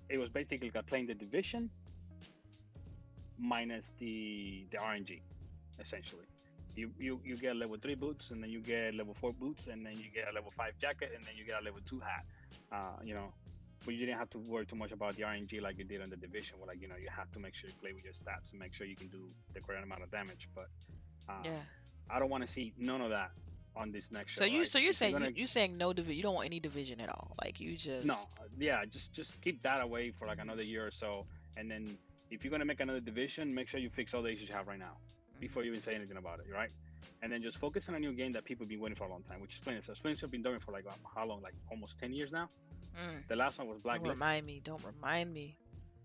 it was basically like playing the division minus the the RNG, essentially. You, you you get level three boots and then you get level four boots and then you get a level five jacket and then you get a level two hat. Uh, you know, but you didn't have to worry too much about the RNG like you did on the division, where like you know you have to make sure you play with your stats and make sure you can do the correct amount of damage. But uh, Yeah. I don't want to see none of that on this next show. So you right? so you're saying gonna- you, you're saying no division. You don't want any division at all. Like you just no, yeah, just just keep that away for like another year or so, and then if you're gonna make another division, make sure you fix all the issues you have right now before you even say anything about it, right? And then just focus on a new game that people have been waiting for a long time, which is Splinter Cell. Splinter Cell been doing for like how long? Like almost ten years now. Mm, The last one was Blacklist. don't remind me. Don't remind me.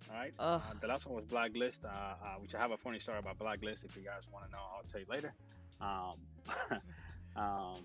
All right. Uh, the last one was Blacklist, uh, uh, which I have a funny story about Blacklist. If you guys want to know, I'll tell you later. Um, um,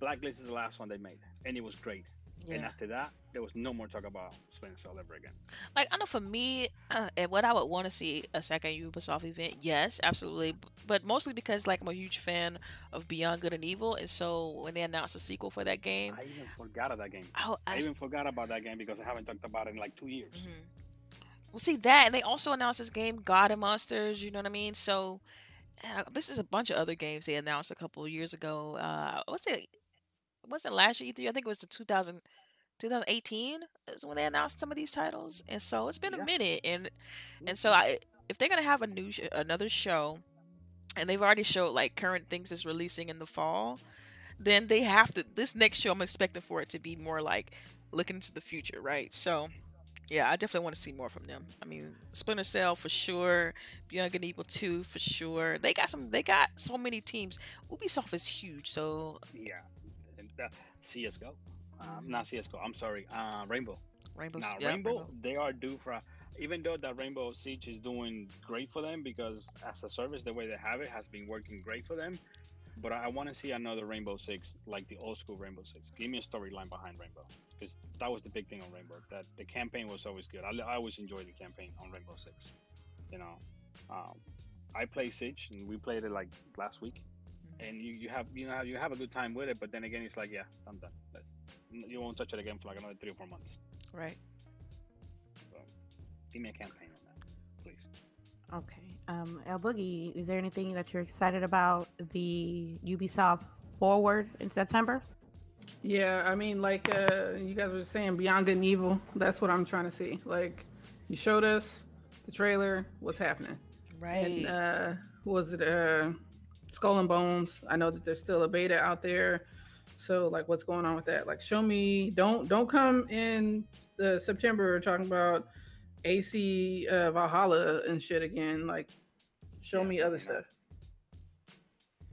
Blacklist is the last one they made, and it was great. And after that, there was no more talk about Splinter Cell ever again. Like I know for me, and what I would want to see a second Ubisoft event, yes, absolutely. But mostly because like I'm a huge fan of Beyond Good and Evil, and so when they announced a sequel for that game, I even forgot of that game. oh, I I, even forgot about that game because I haven't talked about it in like two years. Mhm. Well, see that, and they also announced this game, God and Monsters. You know what I mean? So uh, this is a bunch of other games they announced a couple of years ago. Uh, what's it? Wasn't last year E3? I think it was the 2000, 2018 is when they announced some of these titles, and so it's been Yeah. a minute. And and so I, if they're gonna have a new sh- another show, and they've already showed like current things that's releasing in the fall, then they have to. This next show, I'm expecting for it to be more like looking into the future, right? So. Yeah, I definitely want to see more from them. I mean, Splinter Cell for sure, Beyond Good and Evil 2 for sure. They got some they got so many teams. Ubisoft is huge, so Yeah. And, uh, CS:GO, Mhm. not CS:GO. I'm sorry. Uh, Rainbow. Rainbow Now yeah, Rainbow, they are due for. A, even though that Rainbow Siege is doing great for them because as a service, the way they have it has been working great for them. But I want to see another Rainbow Six, like the old school Rainbow Six. Give me a storyline behind Rainbow, because that was the big thing on Rainbow. That the campaign was always good. I, I always enjoyed the campaign on Rainbow Six. You know, um, I play Siege, and we played it like last week. and you, you have you know you have a good time with it. But then again, it's like yeah, I'm done. That's, you won't touch it again for like another three or four months. Right. So give me a campaign on that, please. Okay. Um, El Boogie, is there anything that you're excited about the Ubisoft Forward in September? Yeah, I mean, like uh, you guys were saying, Beyond Good and Evil. That's what I'm trying to see. Like, you showed us the trailer. What's happening? Right. And uh, who was it? Uh, Skull and Bones. I know that there's still a beta out there. So, like, what's going on with that? Like, show me. Don't don't come in uh, September talking about AC uh, Valhalla and shit again. Like, show Yeah, me other stuff.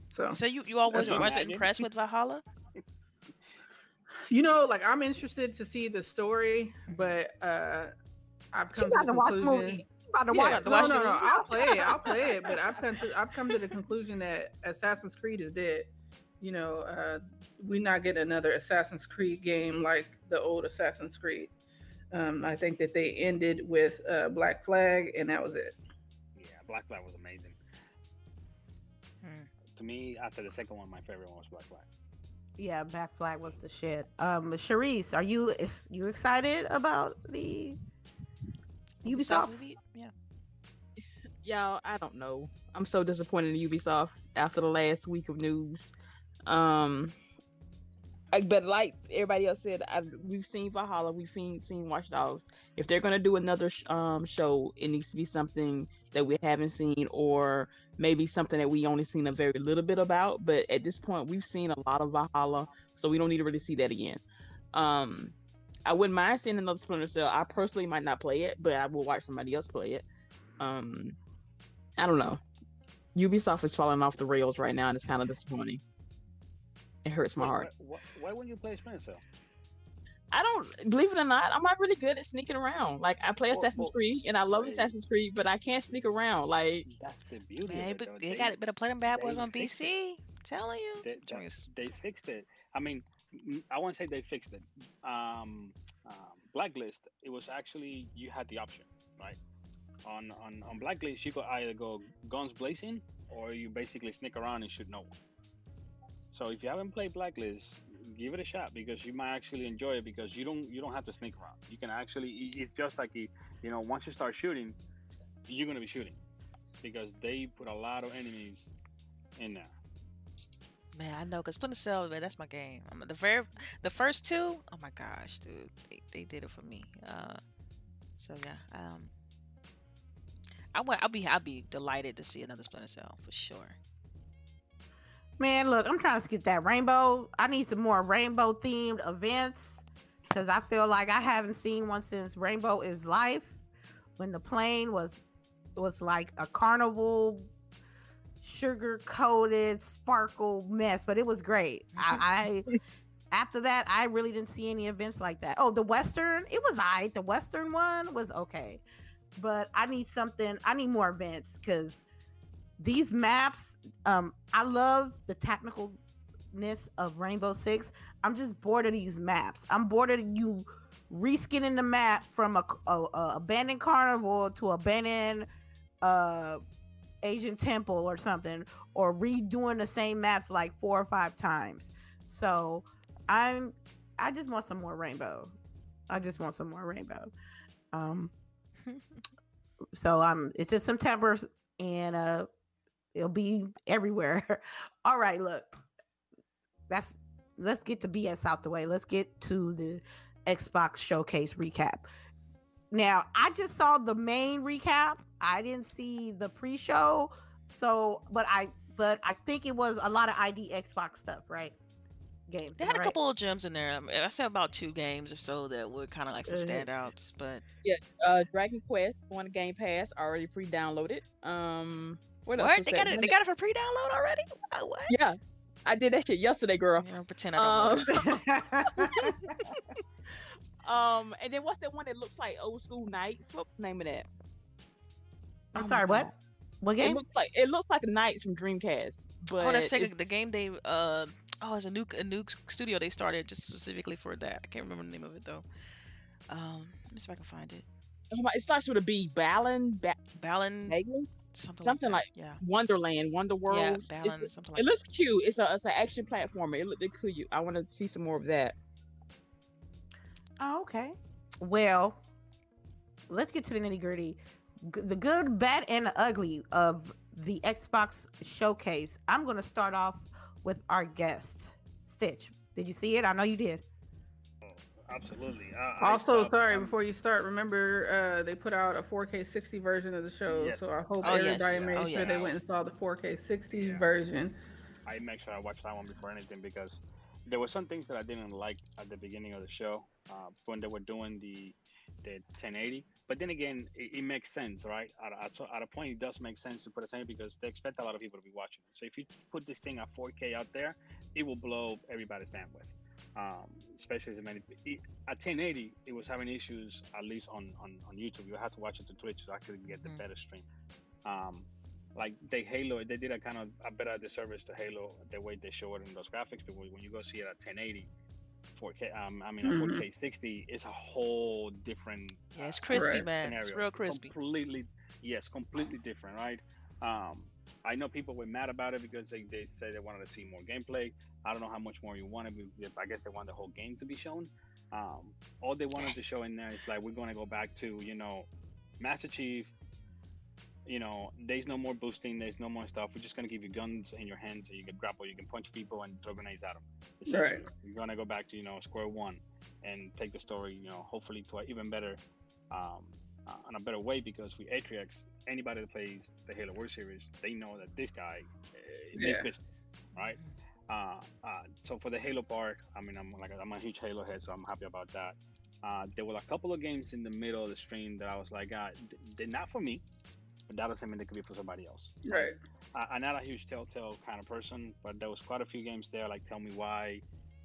So, so you you all wasn't wasn't impressed with Valhalla? you know, like I'm interested to see the story, but uh, I've She come to the watch conclusion. movie. She about to Yeah, watch the no, watch no, the no. I'll play it. I'll play it. But I've come to I've come to the conclusion that Assassin's Creed is dead. You know, uh, we're not getting another Assassin's Creed game like the old Assassin's Creed. Um, I think that they ended with uh, Black Flag, and that was it. Yeah, Black Flag was amazing. Hmm. To me, after the second one, my favorite one was Black Flag. Yeah, Black Flag was the shit. Um, Charisse, are you you excited about the Ubisoft? Yeah. Y'all, I don't know. I'm so disappointed in Ubisoft after the last week of news. Um, But like everybody else said, I, we've seen Valhalla, we've seen seen Watch Dogs. If they're gonna do another sh- um show, it needs to be something that we haven't seen, or maybe something that we only seen a very little bit about. But at this point, we've seen a lot of Valhalla, so we don't need to really see that again. Um, I wouldn't mind seeing another Splinter Cell. I personally might not play it, but I will watch somebody else play it. Um, I don't know. Ubisoft is falling off the rails right now, and it's kind of disappointing. It hurts my heart. Why, why, why wouldn't you play Splinter Cell? I don't believe it or not. I'm not really good at sneaking around. Like I play Well, Assassin's well, Creed, and I love wait. Assassin's Creed, but I can't sneak around. Like That's the beauty Man, of it. but though. they They- got better play them bad boys on fixed PC. telling you. they, that- they fixed it. I mean, I won't say they fixed it. Um, um, Blacklist, it was actually you had the option, right? On on on Blacklist, you could either go guns blazing or you basically sneak around and shoot no one. So if you haven't played Blacklist, give it a shot because you might actually enjoy it because you don't you don't have to sneak around. You can actually it's just like you know once you start shooting, you're gonna be shooting because they put a lot of enemies in there. Man, I know, cause Splinter Cell, man, that's my game. I'm, the very, the first two, oh my gosh, dude, they, they did it for me. Uh, so yeah, um, I would, I'll be, I'll be delighted to see another Splinter Cell for sure. Man, look, I'm trying to get that rainbow. I need some more rainbow themed events because I feel like I haven't seen one since Rainbow is Life when the plane was was like a carnival sugar coated sparkle mess, but it was great. I, I after that I really didn't see any events like that. Oh, the Western, it was alright. The Western one was okay. But I need something, I need more events because these maps um i love the technicalness of rainbow six. I'm just bored of these maps. I'm bored of you reskinning the map from a, a, a abandoned carnival to abandoned uh asian temple or something or redoing the same maps like four or five times. So i'm i just want some more rainbow. I just want some more rainbow. Um so um it's in september and uh it'll be everywhere. All right, look. That's let's get to BS out the way. Let's get to the Xbox showcase recap. Now, I just saw the main recap. I didn't see the pre-show. So, but I but I think it was a lot of ID Xbox stuff, right? Games. They had I a right? couple of gems in there. I, said about two games or so that were kind of like some Uh, standouts, but yeah, uh, Dragon Quest one on Game Pass already pre-downloaded. Um, what else? what they got it? One They got it for pre-download already? Wow, What? Yeah, I did that shit yesterday, girl. You know, pretend I don't know. Um, um, and then what's that one that looks like old school NiGHTS? What's the name of that? I'm Oh sorry, what? What game? It looks like it looks like NiGHTS from Dreamcast, but oh, that's it's- Sega, the game they uh oh, it's a new a new studio they started just specifically for that. I can't remember the name of it though. Um, let me see if I can find it. oh it starts with a B. Balan, ba- Balan, Bagley? Something, something like, like yeah, Wonderland, Wonder World. yeah, It's- balance, something it like looks cute. It's a it's an action platformer. It looked cool. You, I want to see some more of that. Oh, okay. Well, let's get to the nitty gritty. G- the good, bad, and the ugly of the Xbox showcase. I'm going to start off with our guest, Stitch. Did you see it? I know you did. Absolutely. I, I Also, stopped- sorry, I'm- before you start, remember uh, they put out a 4K 60 version of the show, so I hope Oh, yes. everybody made Oh, sure they went and saw the 4K 60 Yeah. version. I make sure I watch that one before anything because there were some things that I didn't like at the beginning of the show uh, when they were doing the the 1080. But then again, it, it makes sense, right? At, at, so at a point, it does make sense to put a 1080 because they expect a lot of people to be watching it. So if you put this thing at 4K out there, it will blow everybody's bandwidth. Um, especially as many it, at 1080, it was having issues at least on, on on YouTube. You have to watch it to Twitch to actually get the Mhm. better stream. Um, like they Halo, they did a kind of a better disservice to Halo the way they show it in those graphics. But when you go see it at 1080, 4K, um, I mean, at Mhm. 4K 60, it's a whole different. yeah, it's uh, crispy, Right. man. It's real crispy. Completely, yes, completely different, right? Um, I know people were mad about it because they, they said they wanted to see more gameplay. I don't know how much more you wanted. I guess they want the whole game to be shown. Um, all they wanted to show in there is like we're going to go back to you know, Master Chief. You know, there's no more boosting. There's no more stuff. We're just going to give you guns in your hands so you can grapple. You can punch people and throw grenades at them. Right. You're going to go back to you know square one and take the story. You know, hopefully to an even better um, uh, in a better way because with Atriox, anybody that plays the Halo World Series, they know that this guy uh, Yeah. business, right? Uh, uh, so for the Halo part, I mean, I'm like I'm a huge Halo head, so I'm happy about that. Uh, there were a couple of games in the middle of the stream that I was like, uh, they're not for me, but that doesn't mean they could be for somebody else. Right. I, I'm not a huge Telltale kind of person, but there was quite a few games there, like Tell Me Why,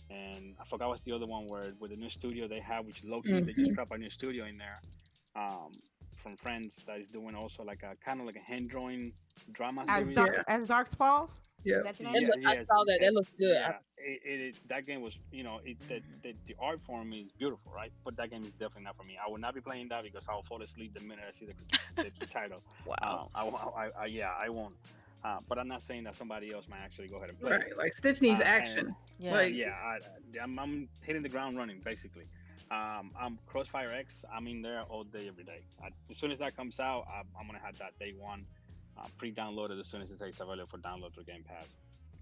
and I forgot what's the other one where with the new studio they have, which Loki they just Mhm. dropped a new studio in there, um, from friends that is doing also like a kind of like a hand drawing drama As series. Dark, as Dark Falls? Yeah. That's the Yeah. I saw that. That looks good. Yeah, it, it, it- that game was, you know, it, the, the, the art form is beautiful, right? But that game is definitely not for me. I will not be playing that because I'll fall asleep the minute I see the, the, the title. Wow. Um, I, I, I, yeah, I won't. Uh, but I'm not saying that somebody else might actually go ahead and play. it. Right. Like Stitch needs Uh, and- action. yeah. like- yeah, I, I'm, I'm hitting the ground running basically. Um, I'm Crossfire X. I'm in there all day, every day. I, as soon as that comes out, I'm, I'm gonna have that day one uh, pre-downloaded as soon as it's available for download through Game Pass.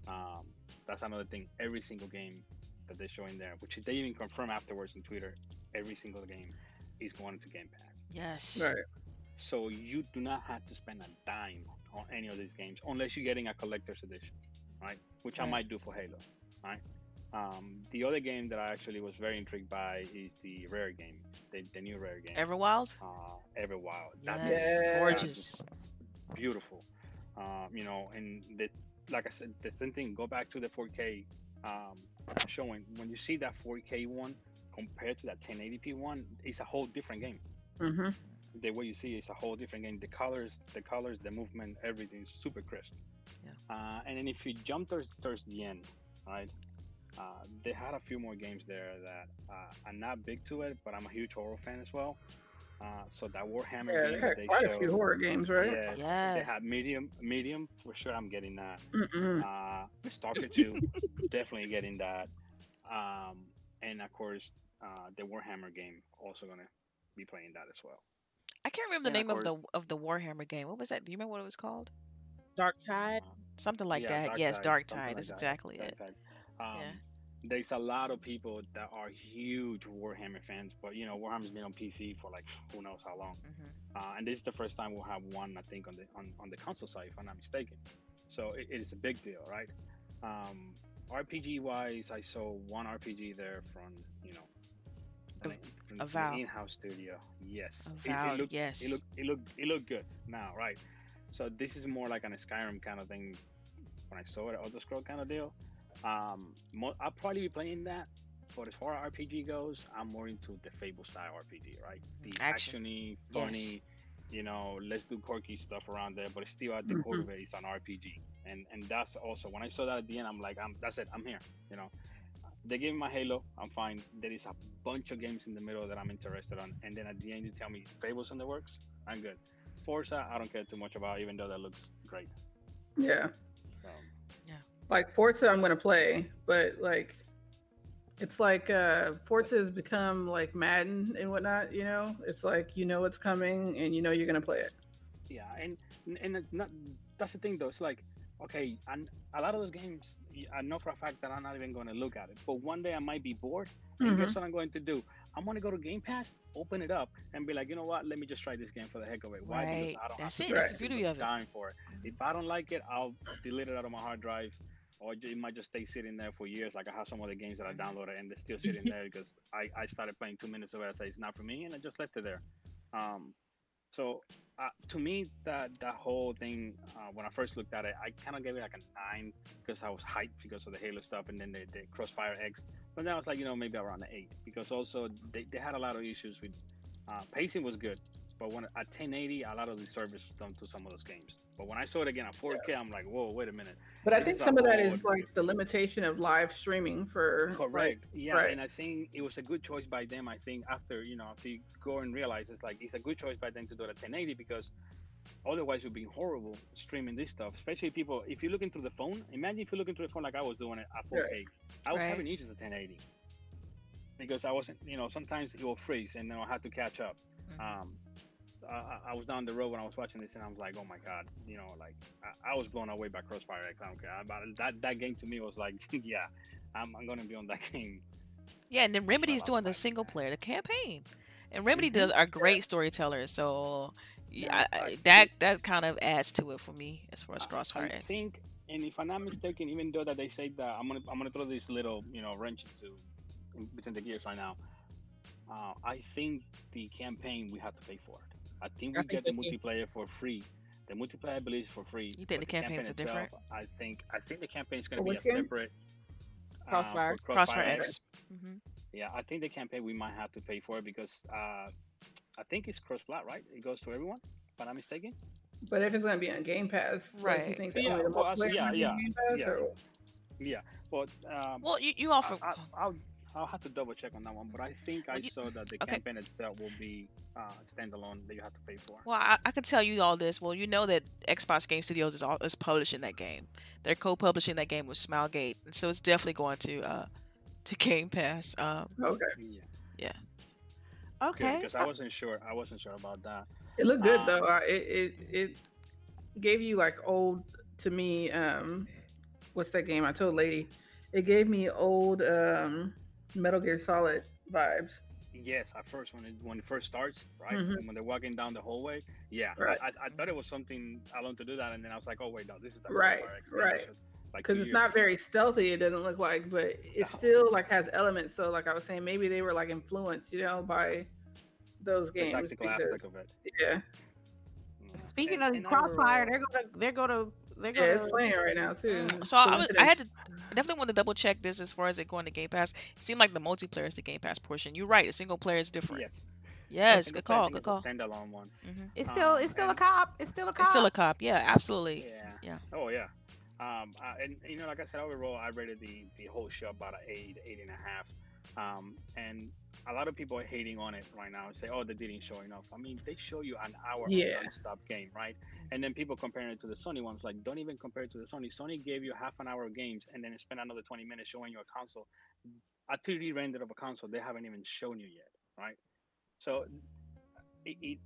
Um, that's another thing. Every single game that they show in there, which they even confirm afterwards in Twitter, every single game is going to Game Pass. yes. Right. So you do not have to spend a dime on any of these games unless you're getting a collector's edition, right? Which I might do for Halo, right? Um, the other game that I actually was very intrigued by is the Rare game, the, the new Rare game, Everwild. uh, Everwild. Yes. is-. Gorgeous. beautiful. Um, you know, and the, like I said, the same thing. Go back to the 4K um, showing. When you see that 4K one compared to that 1080p one, it's a whole different game Mm-hmm. the way you see it is a whole different game. The colors, the colors, the movement, everything is super crisp. Yeah. Uh, and then if you jump towards, towards the end, right? Uh, they had a few more games there that uh, I'm not big to it, but I'm a huge horror fan as well. Uh, so that Warhammer Yeah, game they that had they quite showed, a few horror games, right? yes, Yeah. they had medium, medium for sure. I'm getting that. Mm-mm. Uh, Stalker 2, definitely getting that. Um, and of course, uh, the Warhammer game also gonna be playing that as well. I can't remember the And name of of the of the Warhammer game. What was that? Do you remember what it was called? Dark Tide. Um, Something like Yeah, that. Dark yes, Tide, Dark something Tide. like That's that. exactly Dark it. Tide. Um, Yeah. There's a lot of people that are huge Warhammer fans, but you know Warhammer's been on PC for like who knows how long, hmm uh, and this is the first time we'll have one, I think, on the on, on the console side, if I'm not mistaken. So it, it is a big deal, right? Um, RPG wise, I saw one RPG there from you know from the- from the in-house studio. Yes, It- Avowed, it, looked, yes. It looked it looked it looked good now, right? So this is more like an Skyrim kind of thing. When I saw it, Elder Scroll kind of deal. Um, mo- I'll probably be playing that. But as far as RPG goes, I'm more into the Fable style RPG, right? The Action. actiony, Yes. funny, you know, let's do quirky stuff around there. But it's still at the core of it, it's an RPG, and and that's also when I saw that at the end, I'm like, I'm that's it, I'm here. You know, they gave me my Halo, I'm fine. There is a bunch of games in the middle that I'm interested on, and then at the end you tell me Fable's in the works, I'm good. Forza, I don't care too much about, even though that looks great. Yeah. So Like Forza, I'm gonna play, but like, it's like uh Forza has become like Madden and whatnot. You know, it's like you know what's coming and you know you're gonna play it. yeah, and and not that's the thing though. It's like okay, and a lot of those games, I know for a fact that I'm not even going to look at it. But one day I might be bored, and Mhm. guess what I'm going to do? I'm to go to Game Pass, open it up, and be like, you know what? Let me just try this game for the heck of it. Why? Right. Because I don't That's it. That's the a beauty of it. Dime for it. If I don't like it, I'll delete it out of my hard drive, or it might just stay sitting there for years. Like I have some other games that I downloaded and they're still sitting there because I, I started playing two minutes of it. I say it's not for me, and I just left it there. Um, so uh, to me, that that whole thing, uh, when I first looked at it, I kind of gave it like a nine because I was hyped because of the Halo stuff, and then the, the Crossfire X. But then I was like, you know, maybe around the eight because also they, they had a lot of issues with uh, pacing was good, but when at 1080, a lot of the service was done to some of those games. But when I saw it again at 4K, I'm like, whoa, wait a minute. But I think some of that is like the limitation of live streaming for like, Correct. yeah, right. and I think it was a good choice by them. I think after you know, after you go and realize it's like it's a good choice by them to do it at 1080 because otherwise you'd be horrible streaming this stuff. Especially people, if you're looking through the phone. Imagine if you're looking through the phone like I was doing it at 4K. I was Right. having issues at 1080 because I wasn't, you know, sometimes it will freeze and then I had to catch up. Mhm. Um, I, I- I was down the road when I was watching this, and I was like, "Oh my god!" You know, like I, I was blown away by Crossfire X. I don't care about that. That game to me was like, "Yeah, I'm, I'm gonna be on that game." Yeah, and then Remedy's lot doing the single player, the campaign, and Remedy Mhm. does are great storytellers. So yeah, Yeah, I, I- I, that that kind of adds to it for me as far as I- Crossfire I X. think, and if I'm not mistaken, even though that they say that I'm gonna I'm gonna throw this little you know wrench into in between the gears right now. Uh, I think the campaign we have to pay for it. I think we I think get the multiplayer for free. The multiplayer I believe is for free. You think but the campaigns campaign are different? I think I think the campaign is gonna be a game? separate. uh, Crossfire. Crossfire X. hmm Yeah, I think the campaign we might have to pay for it because uh, I think it's cross plat, right? It goes to everyone, if I'm not mistaken. But if it's gonna be on Game Pass, like, you Right. think Yeah, only the well, also- yeah, yeah, Pass, yeah. or- Yeah, but um, Well, you, you offer. I, I, will I'll have to double check on that one, but I think I you- saw that the okay. campaign itself will be uh, standalone that you have to pay for. Well, I, I can tell you all this. Well, you know that Xbox Game Studios is all, is publishing that game. They're co-publishing that game with Smilegate, so it's definitely going to uh to Game Pass. Um, Okay, Yeah, Okay. because I wasn't sure. I wasn't sure about that. it looked good Um, though. Uh, it, it it gave you like old to me. Um, what's that game? I told Lady, it gave me old um Metal Gear Solid vibes. Yes, at first when it when it first starts, right? Mhm. When they're walking down the hallway, yeah, Right. I, I, I thought it was something alone to do that, and then I was like, oh wait, no, this is the Right, Crossfire right. so, Like because it's not ago. very stealthy. It doesn't look like, but it No. still like has elements. So like I was saying, maybe they were like influenced, you know, by those the games. tactical because- aspect of it. yeah. Speaking And- of and Crossfire, they're gonna they're gonna they're gonna it's playing right now too. Mm, so I, was, I had to I definitely want to double check this as far as it going to Game Pass. It seemed like the multiplayer is the Game Pass portion. You're right. The single player is different. Yes. Yes, Single good call. Good it's a call. Standalone one. hmm It's still Um, it's still a and- cop. It's still a cop. It's still a cop. Yeah, absolutely. Yeah. Yeah. Oh yeah. Um, uh, and you know, like I said, overall, I rated the the whole show about an eight, eight and a half. Um, and a lot of people are hating on it right now and say, "Oh, they didn't show enough." I mean, they show you an hour Yeah. of non-stop game, right? And then people comparing it to the Sony ones, like, don't even compare it to the Sony. Sony gave you half an hour of games and then it spent another 20 minutes showing you a console, a 3D render of a console they haven't even shown you yet, right? So, it, it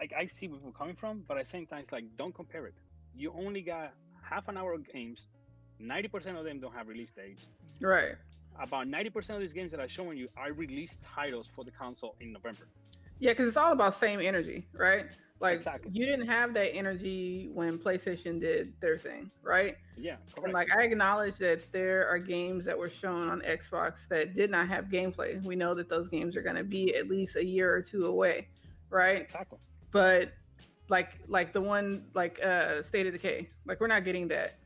like I see where we're coming from, but at the same time, it's like don't compare it. You only got half an hour of games. Ninety percent of them don't have release dates. right. About ninety percent of these games that I'm showing you I release titles for the console in November. Yeah, because it's all about same energy, right? Like Exactly. you didn't have that energy when PlayStation did their thing, right? Yeah, And like I acknowledge that there are games that were shown on Xbox that did not have gameplay. We know that those games are going to be at least a year or two away, right? exactly. But like like the one like uh State of Decay, like we're not getting that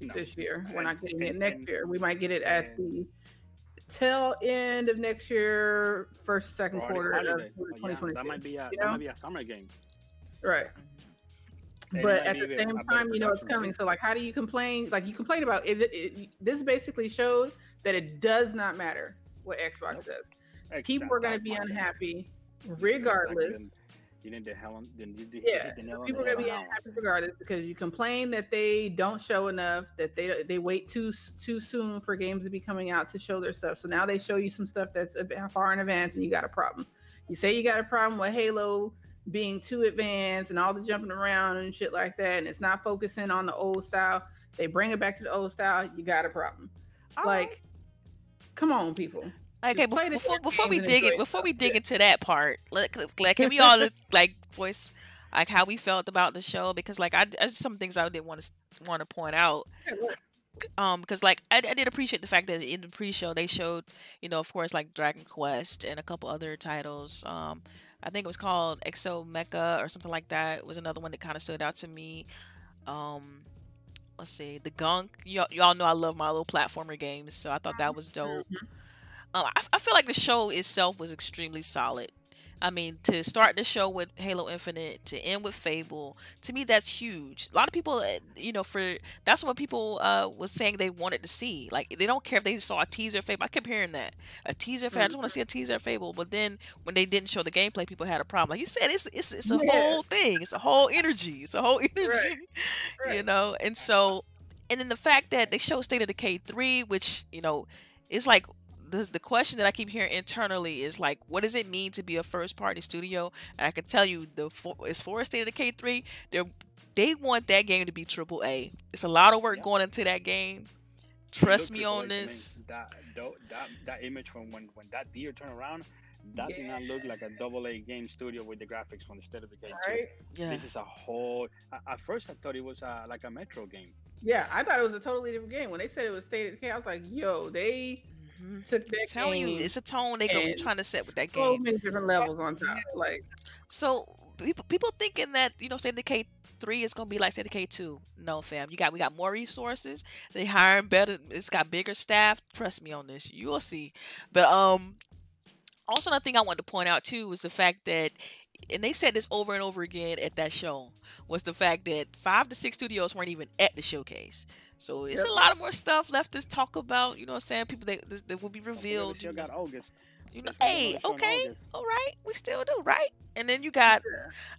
No. this year. We're And- not getting it next and- year. We might get it at and- the tail end of next year, first second Already quarter of holiday. Oh, yeah, 2022. that might be a you that might be a summer game. Right. It but at the same time, you know it's coming. So like, how do you complain? Like you complain about it, it, This basically showed that it does not matter what Xbox Nope. does. People are going to be unhappy regardless. And- You didn't the hell on. You did Yeah, hit the nail People are gonna be on that one. unhappy regardless because you complain that they don't show enough, that they they wait too too soon for games to be coming out to show their stuff. So now they show you some stuff that's a bit far in advance, and you got a problem. You say you got a problem with Halo being too advanced and all the jumping around and shit like that, and it's not focusing on the old style. They bring it back to the old style. You got a problem. All right. like, come on, people. Okay, play bef- the before before we dig it, before we dig Yeah. into that part, like, like can we all like voice like how we felt about the show? Because like I, I some things I did want to want to point out. Um, because like I, I did appreciate the fact that in the pre-show they showed, you know, of course, like Dragon Quest and a couple other titles. Um, I think it was called Exo Mecha or something like that. it was another one that kind of stood out to me. Um, let's see, the Gunk. Y'all, y'all know I love my little platformer games, so I thought that was dope. Um, I, I feel like the show itself was extremely solid. I mean, to start the show with Halo Infinite, to end with Fable, to me that's huge. A lot of people, uh, you know, for that's what people uh, was saying they wanted to see. Like they don't care if they saw a teaser Fable. I kept hearing that a teaser. Fable. I just want to see a teaser Fable. But then when they didn't show the gameplay, people had a problem. Like you said, it's it's it's a Yeah. whole thing. It's a whole energy. It's a whole energy. You Right. know, and so, and then the fact that they show State of Decay three, which you know, is like the the question that I keep hearing internally is like, what does it mean to be a first party studio? And I can tell you, the for, as far as State of Decay three, they they want that game to be triple A. It's a lot of work Yeah. going into that game. Trust me on A to me. this. That, tho- that that image from when when that deer turned around, that did not look like a double A game studio with the graphics from the State of Decay 2. Right? Yeah, This is a whole. At first, I thought it was uh, like a Metro game. Yeah, I thought it was a totally different game. When they said it was State of Decay, I was like, yo, they hmm took that telling you, it's a tone they go and trying to set with that so game. many different levels on top. Like, So people people thinking that you know State of Decay three is gonna be like State of Decay two. No, fam. You got we got more resources. They hiring better. It's got bigger staff. Trust me on this. You will see. But um, also another thing I wanted to point out too was the fact that, and they said this over and over again at that show, was the fact that five to six studios weren't even at the showcase. So it's Yep. a lot of more stuff left to talk about. You know what I'm saying? People that that will be revealed. Still you got August. You know, hey, another show in okay, all right, we still do, right? And then you got,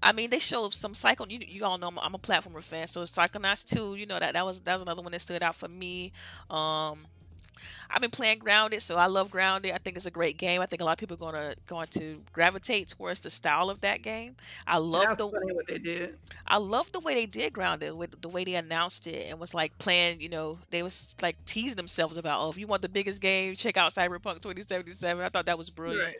I mean, they showed some Psycho. You, you all know I'm, I'm a platformer fan, so Psychonauts 2, you know that that was that was another one that stood out for me. Um, I've been playing Grounded, so I love Grounded. I think it's a great game. I think a lot of people are gonna going to gravitate towards the style of that game. I love the funny what they did. I love the way they did Grounded, with the way they announced it and was like playing. You know, they was like teasing themselves about, oh, if you want the biggest game, check out Cyberpunk 2077. I thought that was brilliant Right.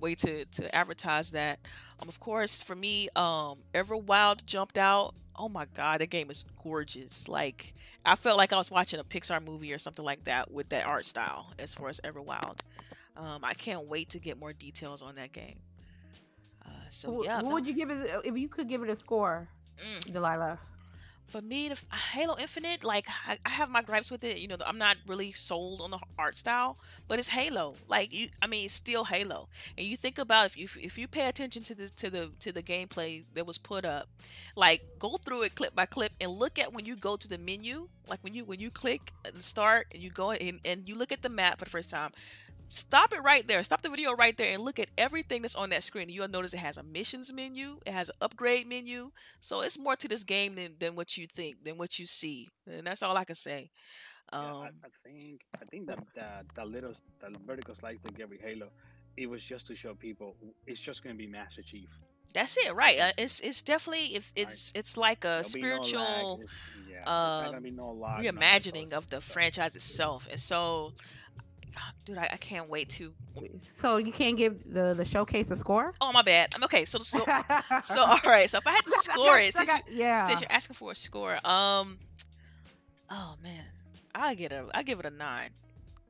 Way to to advertise that. Um, of course, for me, um, Everwild jumped out. Oh my god, that game is gorgeous. Like I felt like I was watching a Pixar movie or something like that with that art style. As far as Everwild, um, I can't wait to get more details on that game. Uh, so yeah, what no- would you give it if you could give it a score, Mm. Delilah? For me, the Halo Infinite, like I, I have my gripes with it. You know, I'm not really sold on the art style, but it's Halo. Like you, I mean, it's still Halo. And you think about if you if you pay attention to the to the to the gameplay that was put up, like go through it clip by clip and look at when you go to the menu, like when you when you click and start and you go in and you look at the map for the first time. Stop it right there. Stop the video right there and look at everything that's on that screen. You'll notice it has a missions menu, it has an upgrade menu, so it's more to this game than, than what you think, than what you see, and that's all I can say. Yeah, Um, I, I think I think that that that little that vertical slice they get with Halo, it was just to show people it's just gonna be Master Chief. that's it, right? Uh, it's it's definitely if Right. it's it's like a There'll no spiritual it's- yeah, there's not gonna um, no lag, reimagining it's- of the franchise itself, and so, dude, I, I can't wait to. So you can't give the the showcase a score? Oh my bad. I'm okay. So so so all right. So if I had to score it, since you, yeah. since you're asking for a score, um, oh man, I get a I give it a nine.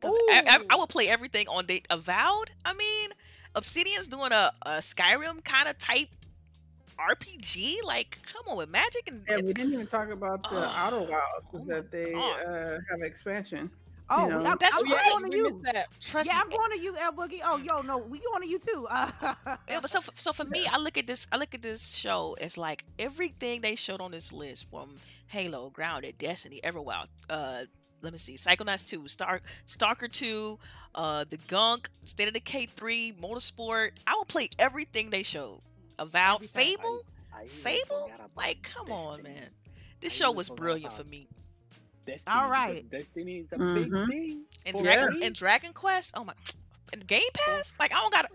Cause I, I, I will play everything on date. Avowed. I mean, Obsidian's doing a, a Skyrim kind of type RPG. Like, come on with magic and, Yeah, and- we didn't even talk about the Oh, Outer Worlds oh that they uh, have expansion. Oh, you know. I'm, That's I'm going to we you. that. trust Yeah, me. I'm going to you, El Boogie. Oh, yo, no, we going to you too. Uh, Yeah, but so so for me, I look at this. I look at this show as like everything they showed on this list from Halo, Grounded, Destiny, Everwild. Uh, let me see, Psychonauts two, Star Stalker two, uh, the Gunk, State of Decay three, Motorsport. I will play everything they showed. Avowed Fable? I even Fable? Like, come on, man. This I show was brilliant for me. Destiny, All because right. Destiny is a Mhm. big thing. And Dragon and Dragon Quest. Oh my, and Game Pass. Like I don't got.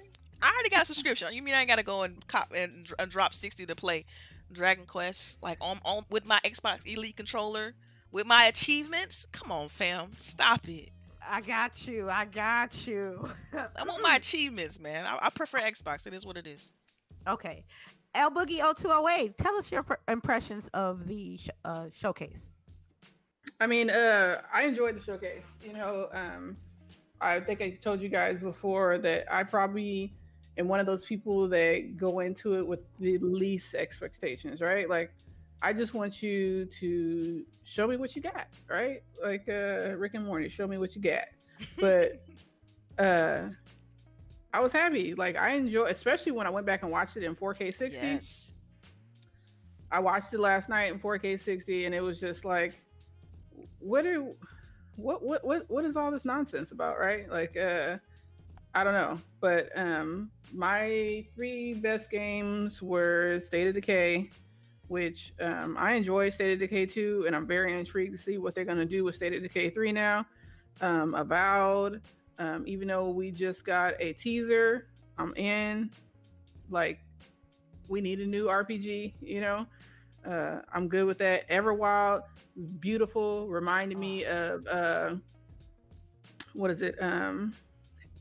I already got a subscription. You mean I ain't got to go and cop and, and drop sixty to play Dragon Quest? Like on on with my Xbox Elite controller with my achievements. Come on, fam, stop it. I got you. I got you. I want my achievements, man. I, I prefer Xbox. It is what it is. okay. L Boogie 0208, tell us your pr- impressions of the sh- uh, showcase. I mean, uh, I enjoyed the showcase. You know, um, I think I told you guys before that I probably am one of those people that go into it with the least expectations, right? Like, I just want you to show me what you got, right? Like uh, Rick and Morty, show me what you got. But uh, I was happy. Like, I enjoy, especially when I went back and watched it in 4K 60. yes. I watched it last night in 4K 60, and it was just like, what are, what what what what is all this nonsense about, right? Like, uh, I don't know, but um, my three best games were State of Decay, which um, I enjoy State of Decay 2, and I'm very intrigued to see what they're gonna do with State of Decay 3 now. Um, Avowed, um, even though we just got a teaser, I'm in. Like, we need a new RPG, you know. Uh, I'm good with that. Everwild, beautiful, reminded me of uh, what is it? Um,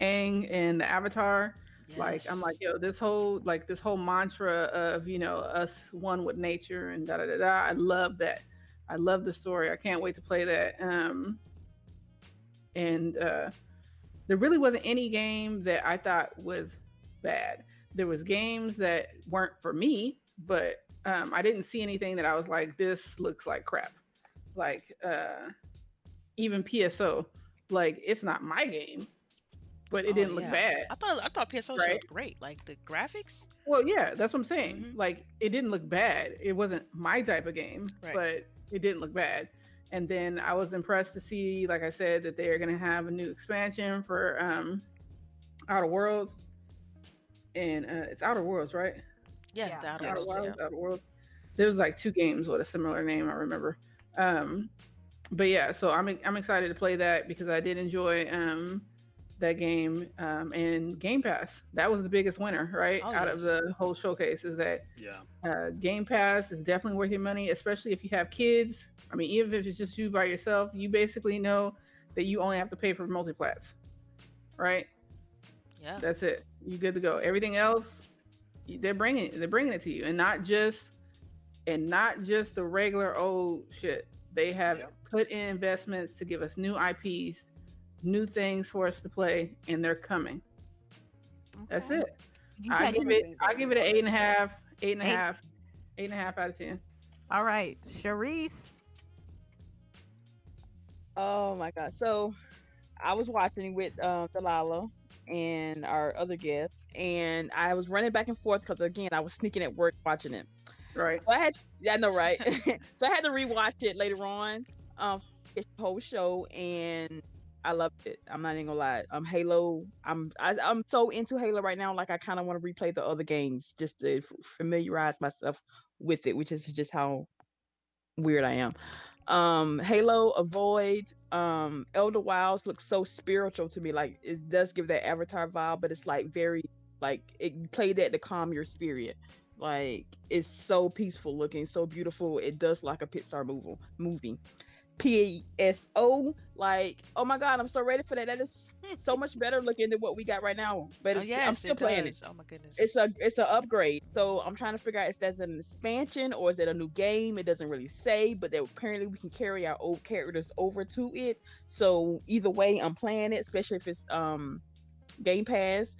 Aang and the Avatar. Like I'm like, yo, this whole like this whole mantra of you know us one with nature and da da da da. I love that. I love the story. I can't wait to play that. Um, and uh, there really wasn't any game that I thought was bad. There was games that weren't for me, but um, I didn't see anything that I was like, this looks like crap. Like uh, even PSO, like it's not my game, but it Oh, didn't look yeah. bad. I thought I thought PSO Right? looked great. Like the graphics. Well, yeah, that's what I'm saying. Mhm. Like it didn't look bad. It wasn't my type of game, Right. but it didn't look bad. And then I was impressed to see, like I said, that they're gonna have a new expansion for um Outer Worlds. And uh, it's Outer Worlds, right? Yeah, Yeah. the Outer Outer Worlds, Worlds, Outer Worlds. There's like two games with a similar name, I remember. Um, but yeah, so I'm I'm excited to play that because I did enjoy um that game um and Game Pass. That was the biggest winner, right? Oh, Out of the whole showcase is that Yeah. uh, Game Pass is definitely worth your money, especially if you have kids. I mean, even if it's just you by yourself, you basically know that you only have to pay for multiplats, right? Yeah. That's it. You good to go. Everything else, y- they're bringing they're bringing it to you, and not just and not just the regular old shit. They have Yep. put in investments to give us new IPs, new things for us to play, and they're coming. That's it. I give it. I give it an eight and a half. Eight and a Eight. half. Eight and a half out of ten. All right, Sharice. Oh my god. So I was watching with um Delilah and our other guests, and I was running back and forth because again I was sneaking at work watching it. Right. So I had yeah, I know, right? so I had to rewatch it later on. Um it's the whole show and I loved it. I'm not even gonna lie. Um Halo, I'm I, I'm so into Halo right now, like I kind of want to replay the other games just to f- familiarize myself with it, which is just how weird I am. Um Halo, Avoid, um Elder Wilds looks so spiritual to me. Like it does give that Avatar vibe, but it's like very like it played that to calm your spirit. Like it's so peaceful looking, so beautiful. It does like a Pixar movie. Movie. PSO, like oh my god, I'm so ready for that. That is so much better looking than what we got right now. But Oh, yes, I'm still it playing it. Oh my goodness. it's a it's an upgrade. So I'm trying to figure out if that's an expansion or is it a new game. It doesn't really say, but that apparently we can carry our old characters over to it. So either way, I'm playing it, especially if it's um Game Pass.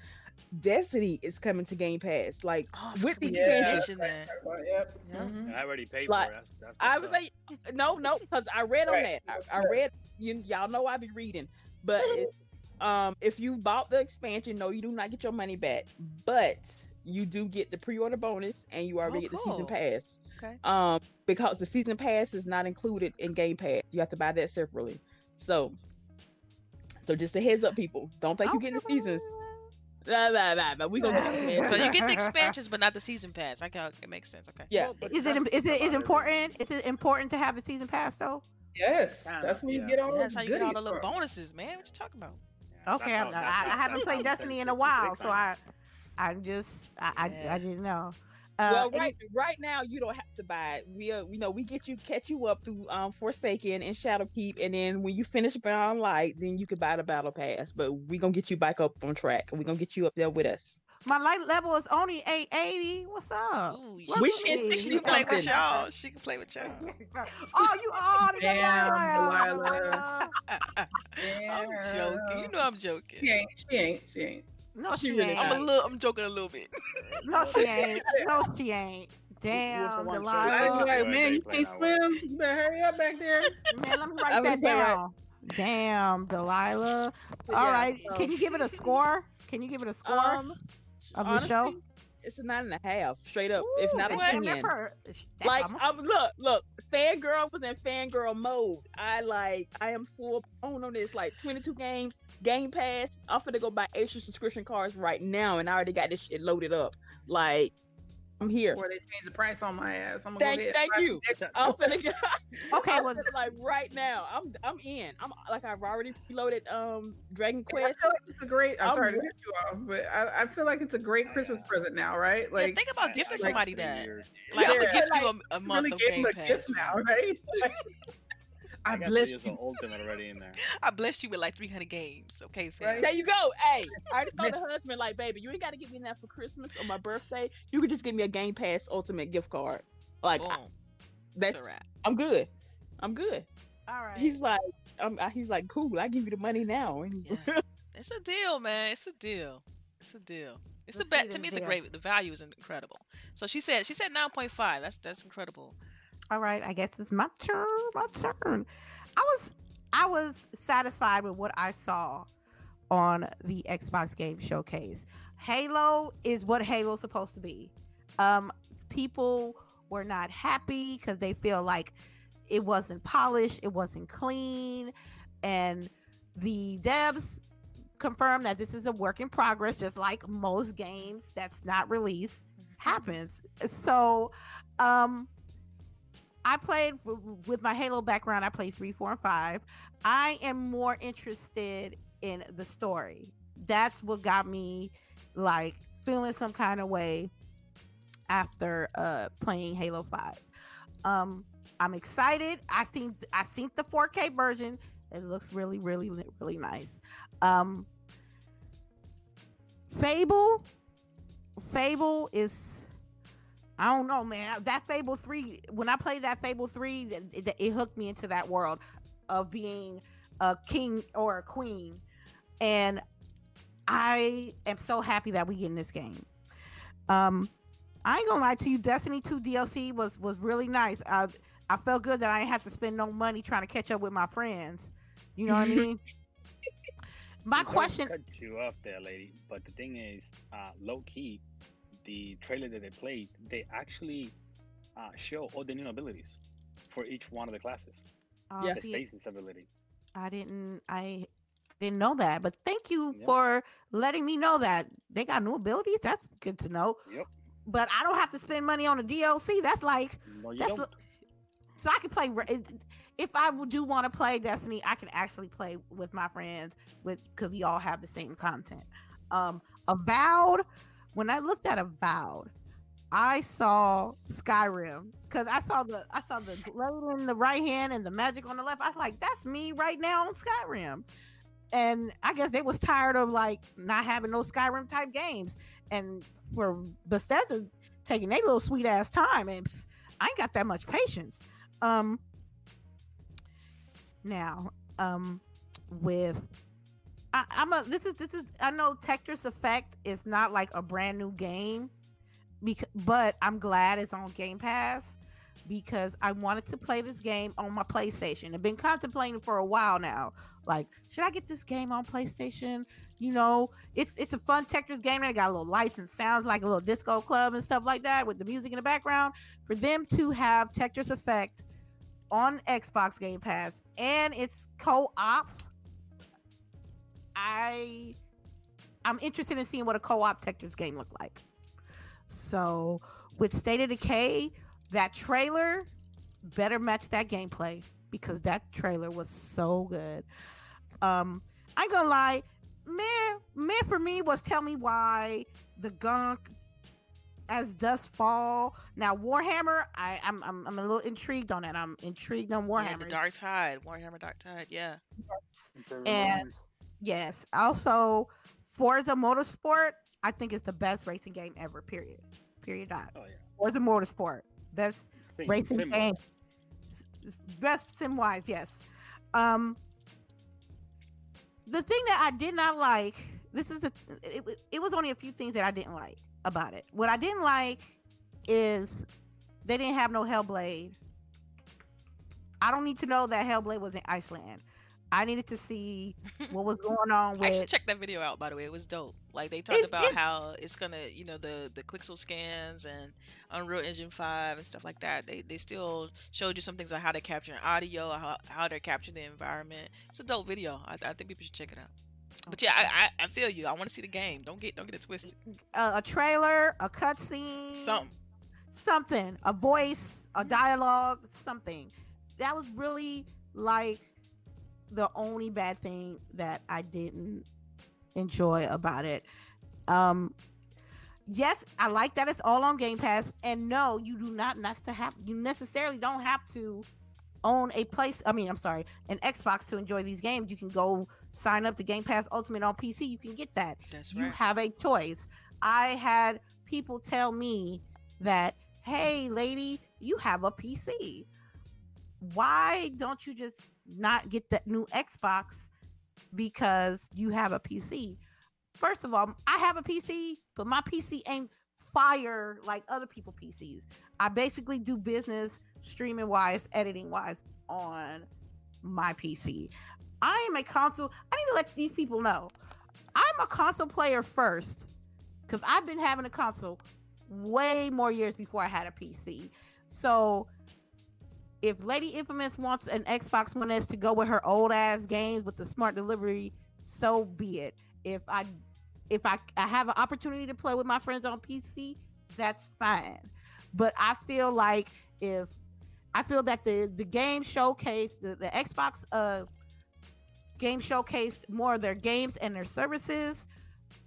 Destiny is coming to Game Pass. Like oh, with the we Yeah. didn't that. Yep. Yeah. Mhm. And I already paid Like, for it. That's, that's I was up. like, no, no, because I read on Right. that. I, I read you y'all know I be reading, but it, um, if you bought the expansion, no, you do not get your money back, but you do get the pre-order bonus, and you already Oh, get the season pass. Okay. Um, because the season pass is not included in Game Pass, you have to buy that separately. So, so just a heads up, people, don't think you get the seasons. Blah, blah, blah, blah. We gonna get So you get the expansions, but not the season pass. I can it makes sense. Okay. Yeah. Well, Is it that's is it is important? Is it important to have the season pass though? Yes, Kinda, that's when you get all That's how you get all the little from. bonuses, man. What you talking about? Yeah, Okay, that's I'm, I, I haven't played Destiny in a while, so I I'm just I I, I didn't know. Uh, well, any- right, right now you don't have to buy it. We, uh, you know, we get you, catch you up through um Forsaken and Shadowkeep, and then when you finish Beyond Light, then you can buy the Battle Pass. But we gonna get you back up on track. We gonna get you up there with us. my light level is only 880. What's up? Ooh, What We you can mean? she do can play with y'all. She can play with y'all. oh, you are Damn, Delilah. I'm joking. You know I'm joking. She ain't. She ain't. She ain't. No, She she, really ain't. I'm a little. I'm joking a little bit. No, she ain't. No, she ain't. Damn, one I Delilah. was like, man, you can't swim. You better hurry up back there. Man, let me write that say right- down. Damn, Delilah. But All yeah, right, so, can you give it a score? Can you give it a score? Um, of the show? It's a nine and a half, straight up. if Ooh, not a that's- What? that's ten. like I'm look, look, fangirl was in fangirl mode. I like I am full on on this like 22 games, Game Pass. I'm finna go buy extra subscription cards right now, and I already got this shit loaded up. Like I'm here. Before they change the price on my ass, I'm gonna Thank, go thank you. I'm finna get. Okay, I'm well- finna, like right now. I'm I'm in. I'm like I've already loaded um Dragon Quest. I Quest. feel like it's a great. I'm I'm sorry to re- cut you off, but I, I feel like it's a great Christmas present now, right? Yeah, Like, think about Yeah, gifting like somebody that. years. Like I'm Yeah, gonna gift you a, a month really of gave Game him a Pass. gift now, right? Like, I I got bless three years you. Ultimate already in there. I blessed you with like 300 games. Okay, fam. Right. There you go. Hey, I just told the husband like, baby, you ain't got to give me that for Christmas or my birthday. You could just give me a Game Pass Ultimate gift card. Like Boom. I, that, That's a wrap. I'm good. I'm good. All right. He's like, uh, he's like, cool. I give you the money now. Yeah. It's a deal, man. It's a deal. It's a deal. It's a Let's bet to me. this It's a great. The value is incredible. So she said. She said 9.5. That's that's incredible. All right, I guess it's my turn. My turn. I was I was satisfied with what I saw on the Xbox Game Showcase. Halo is what Halo's supposed to be. Um, people were not happy because they feel like it wasn't polished, it wasn't clean, and the devs confirmed that this is a work in progress, just like most games that's not released happens. So, um, I played with my Halo background. I played three, four, and five. I am more interested in the story. That's what got me like feeling some kind of way after uh playing Halo Five. Um, I'm excited. I seen I seen the 4K version. It looks really, really, really nice. Um, Fable, Fable is I don't know, man. That Fable 3, when I played that Fable 3, it, it hooked me into that world of being a king or a queen. And I am so happy that we get in this game. Um, I ain't gonna lie to you, Destiny 2 DLC was was really nice. I I felt good that I didn't have to spend no money trying to catch up with my friends. You know what I mean? My I'm sorry to question Cut you off there, lady. But the thing is, uh, low key, the trailer that they played, they actually uh, show all the new abilities for each one of the classes. uh, Yeah. The stasis ability. I didn't I didn't know that, but thank you Yep. for letting me know that they got new abilities. That's good to know. Yep. But I don't have to spend money on a DLC. That's like No, That's what- so I can play. If I do want to play Destiny, I can actually play with my friends with because we all have the same content. Um, Avowed. When I looked at Avowed, I saw Skyrim because I saw the I saw the glade in the right hand and the magic on the left. I was like, that's me right now on Skyrim. And I guess they was tired of like not having those Skyrim type games. And for Bethesda taking their little sweet ass time, and I ain't got that much patience. Um now, um with I, I'm a this is this is I know Tetris Effect is not like a brand new game because but I'm glad it's on Game Pass because I wanted to play this game on my PlayStation. I've been contemplating for a while now. Like, should I get this game on PlayStation? You know, it's it's a fun Tetris game. It got a little lights and sounds like a little disco club and stuff like that with the music in the background. For them to have Tetris Effect on Xbox Game Pass and it's co-op, I I'm interested in seeing what a co-op Tetris game look like. So with State of Decay, that trailer better match that gameplay because that trailer was so good. Um, I ain't gonna lie, man, man for me was tell me why the gunk as dust fall. Now Warhammer, I I'm I'm, I'm a little intrigued on that. I'm intrigued on Warhammer. Yeah, the Dark Tide, Warhammer Dark Tide. Yeah. And yes, also Forza Motorsport, I think is the best racing game ever. Period. Period. Dot. Oh yeah. Forza Motorsport, best racing sim game. wise. Best sim wise, yes. Um, the thing that I did not like, this is a, it, it was only a few things that I didn't like about it. What I didn't like is they didn't have no Hellblade. I don't need to know that Hellblade was in Iceland. I needed to see what was going on I should check that video out by the way. It was dope. Like they talked It's- about it's- how it's gonna, you know, the the Quixel scans and Unreal Engine Five and stuff like that. They they still showed you some things like how they're capturing audio, how how they're capturing the environment. It's a dope video. I, I think people should check it out. But yeah, I, I I feel you. I want to see the game. Don't get don't get it twisted. a, uh, a trailer, a cutscene, Something. something, a voice, a mm-hmm. dialogue, something. That was really like the only bad thing that I didn't enjoy about it. Um yes, I like that it's all on Game Pass and no, you do not nec- to have you necessarily don't have to own a place I mean, I'm sorry, an Xbox to enjoy these games. You can go sign up to Game Pass Ultimate on PC. You can get that That's right. you have a choice. I had people tell me that, hey, lady, you have a PC. Why don't you just not get that new Xbox because you have a PC? First of all, I have a PC, but my PC ain't fire like other people PCs. I basically do business streaming wise, editing wise on my PC. I am a console. I need to let these people know. I'm a console player first because I've been having a console way more years before I had a PC. So if Lady Infamous wants an Xbox One S to go with her old ass games with the smart delivery, so be it. If I if I, I have an opportunity to play with my friends on PC, that's fine. But I feel like if I feel that the the game showcase the, the Xbox uh game showcased more of their games and their services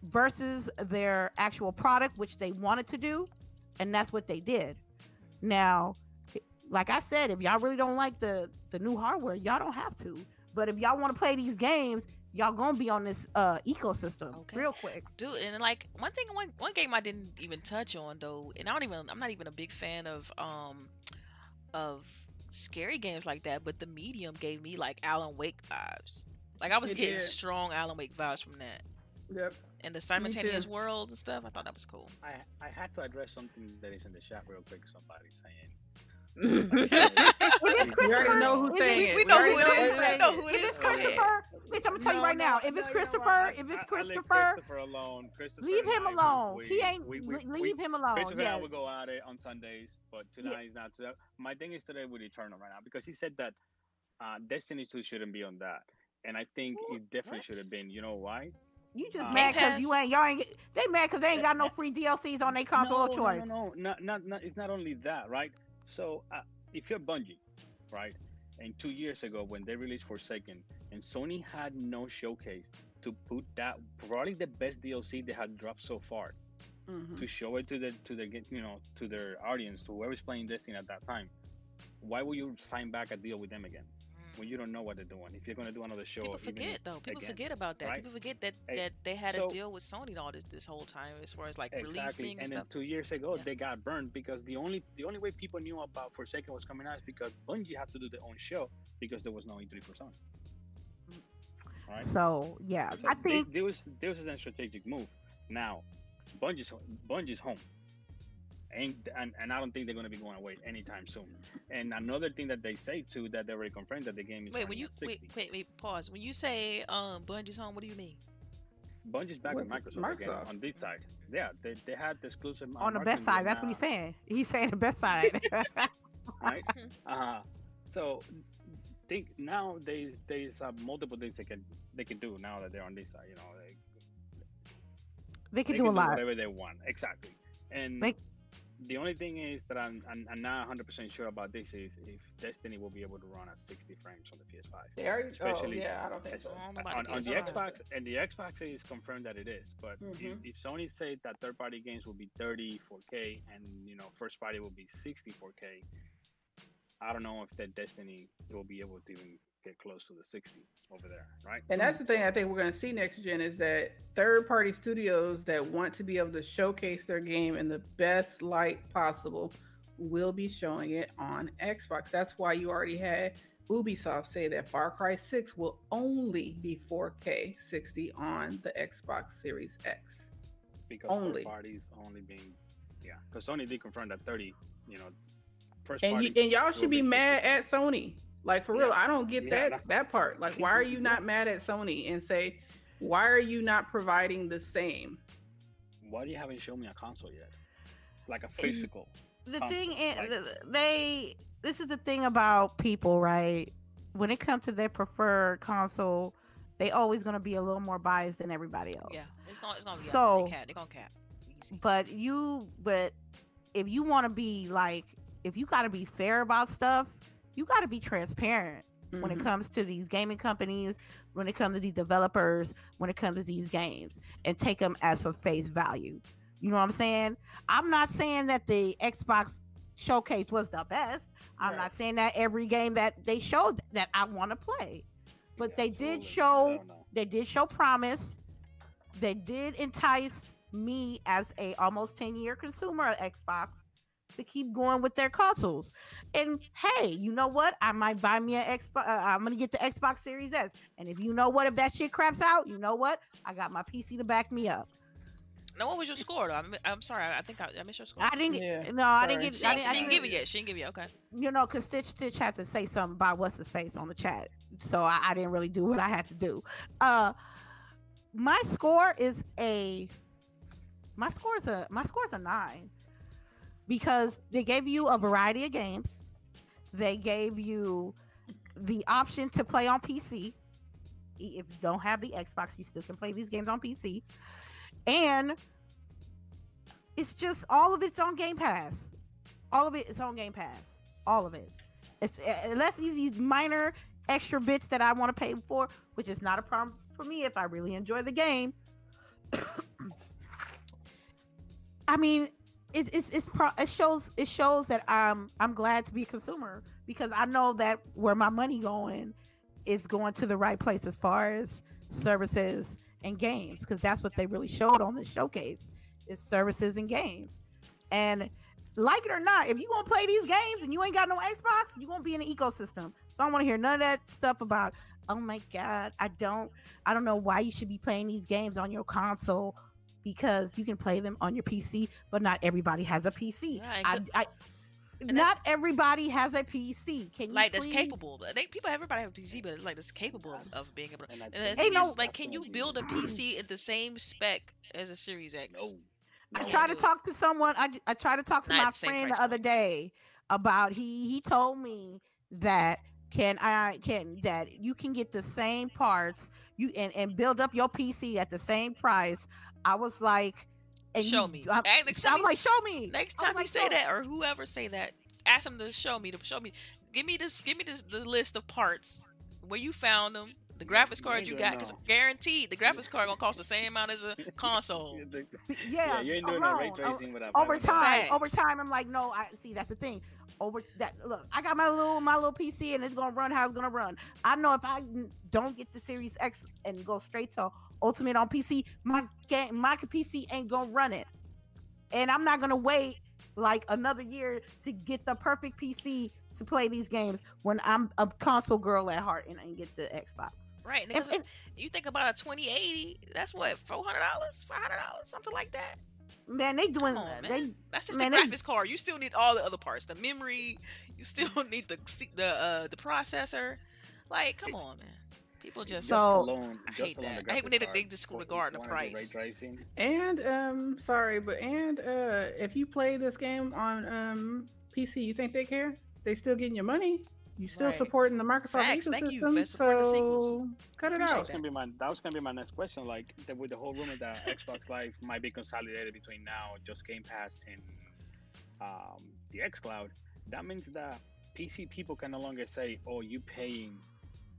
versus their actual product, which they wanted to do, and that's what they did. Now, like I said, if y'all really don't like the the new hardware, y'all don't have to. But if y'all want to play these games, y'all gonna be on this uh ecosystem Okay. real quick. dude and like one thing one one game i didn't even touch on though and i don't even i'm not even a big fan of um of scary games like that but the medium gave me like alan wake vibes like i was It getting did. strong alan wake vibes from that Yep. and the simultaneous too. worlds and stuff i thought that was cool I I had to address something that is in the chat real quick. Somebody's saying. Is this We already know who Is saying it- it. we know who it is. saying We know who it If it's Christopher, bitch, I'm gonna tell you right now. If it's Christopher, if it's Christopher, Christopher alone. Christopher leave him alone. we- He ain't. we- we- le- we- leave him alone. Christopher and I Yes. will go at it on Sundays, but tonight is not. So my thing is today with Eternal right now because he said that uh, Destiny 2 shouldn't be on that, and I think Wh- it definitely should have been. You know why? You just Uh, mad because you ain't y'all ain't they mad because they ain't got no free DLCs on their console no, of choice. No, no, no, not, not, not, it's not only that, right? So uh, if you're Bungie, right, and two years ago when they released Forsaken, and Sony had no showcase to put that probably the best DLC they had dropped so far Mhm. to show it to the to the you know to their audience, to whoever's playing Destiny at that time. Why would you sign back a deal with them again when you don't know what they're doing? If you're gonna do another show, People even forget though. People again, forget about that. right? People forget that Hey, that they had so- a deal with Sony all this this whole time as far as like Exactly. releasing and, And then stuff. two years ago, Yeah. they got burned because the only the only way people knew about Forsaken was coming out is because Bungie had to do their own show because there was no E3 for Sony. Mm. Right. So yeah, So I think there was there was a strategic move. Now, Bungie's Bungie's home, and and, and I don't think they're going to be going away anytime soon. And another thing that they say too that they already confirmed that the game is Wait, when you at 60. wait, wait, wait, pause. When you say um Bungie's home, what do you mean? Bungie's back with What's- Microsoft, again Microsoft. on this side. Yeah, they, they had the exclusive on the best side, deal that's what he's saying. He's saying the best side. right? uh, huh. so think now there's there's uh, multiple things they can they can do now that they're on this side. You know, they, They could they do can a lot. whatever they want. Exactly. And They- the only thing is that I'm, I'm, I'm not 100 percent sure about this is if Destiny will be able to run at 60 frames on the PS5. They already. Oh yeah, I don't think so. On, on the Xbox and the Xbox is confirmed that it is, but if, Mhm. if Sony said that third party games will be 30 4K and you know first party will be 60 4K, I don't know if that Destiny will be able to even get close to the 60 over there, right? And that's the thing I think we're going to see next gen is that third party studios that want to be able to showcase their game in the best light possible will be showing it on Xbox. That's why you already had Ubisoft say that Far Cry 6 will only be 4K 60 on the Xbox Series X. Because Only. third parties only being, yeah, because Sony did confirm that 30, you know, first And party. you, and y'all should be 60. mad at Sony. Like for real, Yeah. I don't get Yeah, that no. that part. Like why are you not mad at Sony and say why are you not providing the same? Why do you haven't shown me a console yet? Like a physical. the console, thing is, like- th- they this is the thing about people, right? When it comes to their preferred console, they always gonna be a little more biased than everybody else. Yeah, it's gonna, it's gonna be So- so, they cap. They're gonna cap. Easy. But you, but if you want to be like, if you got to be fair about stuff, you got to be transparent when it Mhm. comes to these gaming companies, when it comes to these developers, when it comes to these games, and take them as for face value. You know what I'm saying? I'm not saying that the Xbox showcase was the best. I'm Right. not saying that every game that they showed that I want to play. But Yeah, they did show they did show promise. They did entice me as a almost 10 year consumer of Xbox to keep going with their consoles. And hey, you know what? I might buy me an Xbox. Uh, I'm gonna get the Xbox Series S. And if you know what, if that shit craps out, you know what? I got my PC to back me up. Now, what was your score? Though? I'm, I'm sorry. I think I, I missed your score. I didn't. Yeah, no, I didn't sorry. get. she, I ain't- didn't, she I didn't didn't give it yet. She didn't give it. yet. Okay. you know, because Stitch Stitch had to say something about what's his face on the chat, so I, I didn't really do what I had to do. Uh, my score is a my score is a my score is a nine because they gave you a variety of games. They gave you the option to play on PC. If you don't have the Xbox, you still can play these games on PC, and it's just all of it's on Game Pass. All of it is on Game Pass. All of it. It's uh, unless these minor extra bits that I want to pay for, which is not a problem for me if I really enjoy the game. I mean, it, it's it's pro- it shows it shows that I'm I'm glad to be a consumer because I know that where my money going is going to the right place as far as services and games because that's what they really showed on this showcase is services and games. And like it or not if you gonna play these games and you ain't got no xbox you gonna be in the ecosystem. So i don't want to hear none of that stuff about oh my god i don't i don't know why you should be playing these games on your console because you can play them on your pc but not everybody has a pc Yeah, I, I, and not everybody has a pc can you Like that's capable. I think people, everybody have a PC, but it's like that's capable of, of being able to. And I And the think thing Ain't no- is, like, can you build a PC at the same spec as a Series X? No. I No. tried to talk to someone. I, I tried to talk to Not my at the same friend the other point. day about he he told me that can I can that you can get the same parts you and, and build up your PC at the same price. I was like, and show you- me. I'm, Hey, next time I'm like, show me. Next time you like, say that, or whoever say that, ask them to show me. To show me. Give me this. Give me this. The list of parts where you found them. The graphics card ain't you got, because know. guaranteed the graphics card gonna cost the same amount as a console. Yeah, Yeah, yeah, you ain't uh, doing no ray alone. O- uh, tracing without over time, Facts. over time, I'm like, no, I see that's the thing. Over that, look, I got my little my little PC and it's gonna run how it's gonna run. I know if I don't get the Series X and go straight to Ultimate on PC, my game, my PC ain't gonna run it, and I'm not gonna wait like another year to get the perfect PC to play these games when I'm a console girl at heart and, and get the Xbox. Right. And, And- because you think about a 2080, that's what four hundred dollars, five hundred dollars, something like that. Man, they doing Come on, man. they That's just Man, the they- graphics card. You still need all the other parts, the memory. You still need the the uh, the processor. Like, come on, man. People just So- alone, I hate alone that. I hate when graphics they- they card just for- regard the wanna do ray price. And um, sorry, but and uh, if you play this game on um PC, you think they care? They still getting your money? You still Right. supporting the Microsoft Facts. ecosystem, Thank you for supporting the sequels. so cut it Appreciate out. That was gonna be my that was gonna be my next question. Like the, with the whole rumor that Xbox Live might be consolidated between now just Game Pass and um, the XCloud. That means that PC people can no longer say, "Oh, you paying,"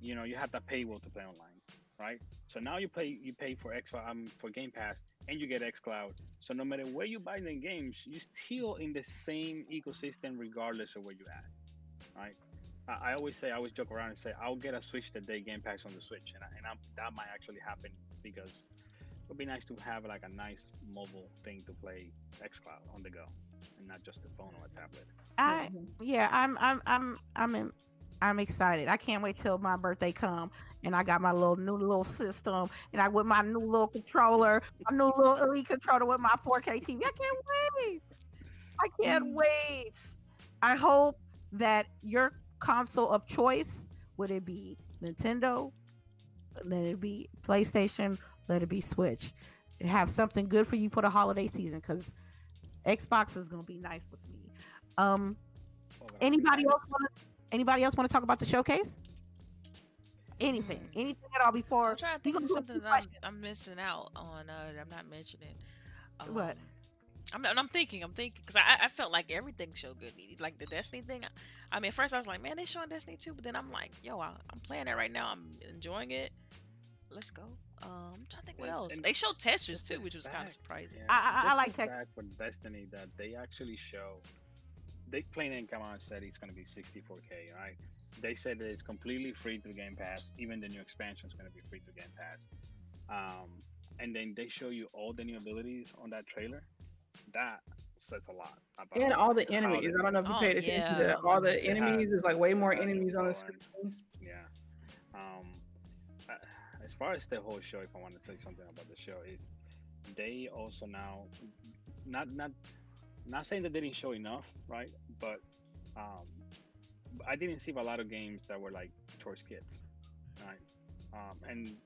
you know, you have that paywall to play online, right? So now you pay you pay for X um, for Game Pass and you get XCloud. So no matter where you buy the games, you're still in the same ecosystem regardless of where you at, right? I, I always say, I always joke around and say, I'll get a Switch the day Game Pass on the Switch, and, I, and I'm, that might actually happen because it would be nice to have like a nice mobile thing to play XCloud on the go, and not just a phone or a tablet. I Mhm. yeah, I'm I'm I'm I'm in, I'm excited. I can't wait till my birthday come and I got my little new little system and I with my new little controller, my new little elite controller with my 4K TV. I can't wait. I can't wait. I hope that your console of choice, would it be Nintendo, let it be PlayStation, let it be Switch, have something good for you for the holiday season because Xbox is gonna be nice with me. Um, Oh, anybody nice. else want to? Anybody else want to talk about the showcase? Anything, Hmm. anything at all before? I'm trying to think of something that I'm. I'm missing out on uh, I'm not mentioning. Um, What? I'm not, I'm thinking, I'm thinking, because I, I felt like everything showed good. Like the Destiny thing. I, I mean, at first I was like, man, they showing Destiny too, but then I'm like, yo, I, I'm playing that right now. I'm enjoying it. Let's go. Um, I'm trying to think what And- else. and They showed Tetris just too, which was kind of surprising. Yeah, I- I- I like the Tex- fact with Destiny that they actually show. They plain and come out said it's going to be 64k, right? They said that it's completely free through Game Pass. Even the new expansion is going to be free through Game Pass. Um, and then they show you all the new abilities on that trailer. That says a lot about And all the enemies. I don't know if you Oh, paid attention yeah. to that. All the They have- enemies is like way more they have enemies on the screen. Yeah. Um, uh, as far as the whole show, if I want to say something about the show, is they also now not not not saying that they didn't show enough, right? But um, I didn't see a lot of games that were like towards kids, right? Um, and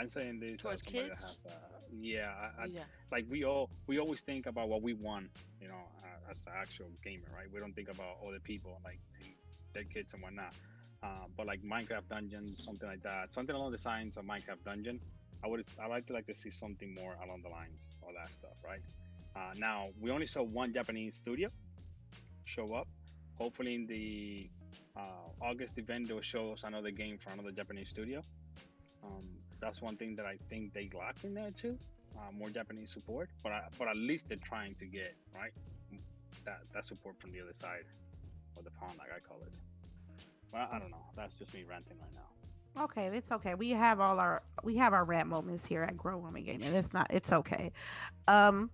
I'm saying this Towards kids? has, uh, yeah, I, I, yeah. like we all we always think about what we want you know as an actual gamer right? We don't think about other people like their kids and whatnot. Uh, but like minecraft dungeons something like that something along the lines of minecraft dungeon i would i like to like to see something more along the lines all that stuff right? Uh, now we only saw one japanese studio show up. Hopefully in the uh, august event they'll show us another game from another japanese studio. Um, that's one thing that i think they lack in there too uh, more Japanese support, but I, but at least they're trying to get right that that support from the other side of the pond, like I call it. Well, I don't know. That's just me ranting right now. Okay, it's okay. We have all our we have our rant moments here at Grow Woman Gaming. It's not. It's okay. Um.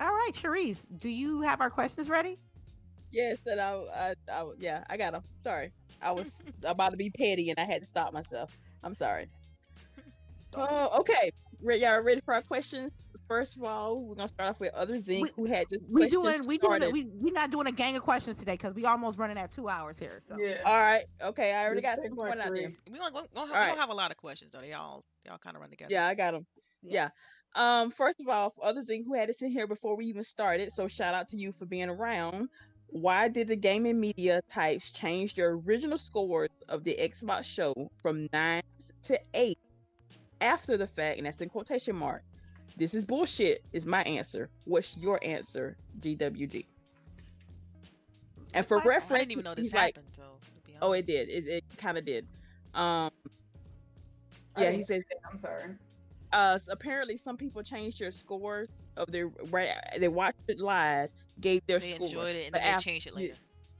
All right, Cherise, do you have our questions ready? Yes, and I, I, I, yeah, I got them. Sorry, I was about to be petty and I had to stop myself. I'm sorry. Oh, okay. Re- y'all ready for our questions? First of all, we're gonna start off with other Zinc We- who had this We question doing we doing we we not doing a gang of questions today because we almost running at two hours here. So Yeah. All right. Okay, I already Just got take some my point out there. three. We don't, we don't, have, we Alright. don't have a lot of questions though. They all they all kind of run together. Yeah, I got them. Yeah. Yeah. Um. First of all, for others who had us in here before we even started, so shout out to you for being around. Why did the gaming media types change their original scores of the Xbox show from nines to eight after the fact? And that's in quotation mark. This is bullshit. Is my answer. What's your answer, GWG? And for I- I didn't I reference, didn't even know this he's like, happened. So to be oh, it did. It, it kind of did. Um. I Yeah, he says I'm sorry. uh s- apparently some people changed their scores of their right they watched it live gave their They score enjoyed it and but then they af- changed it later.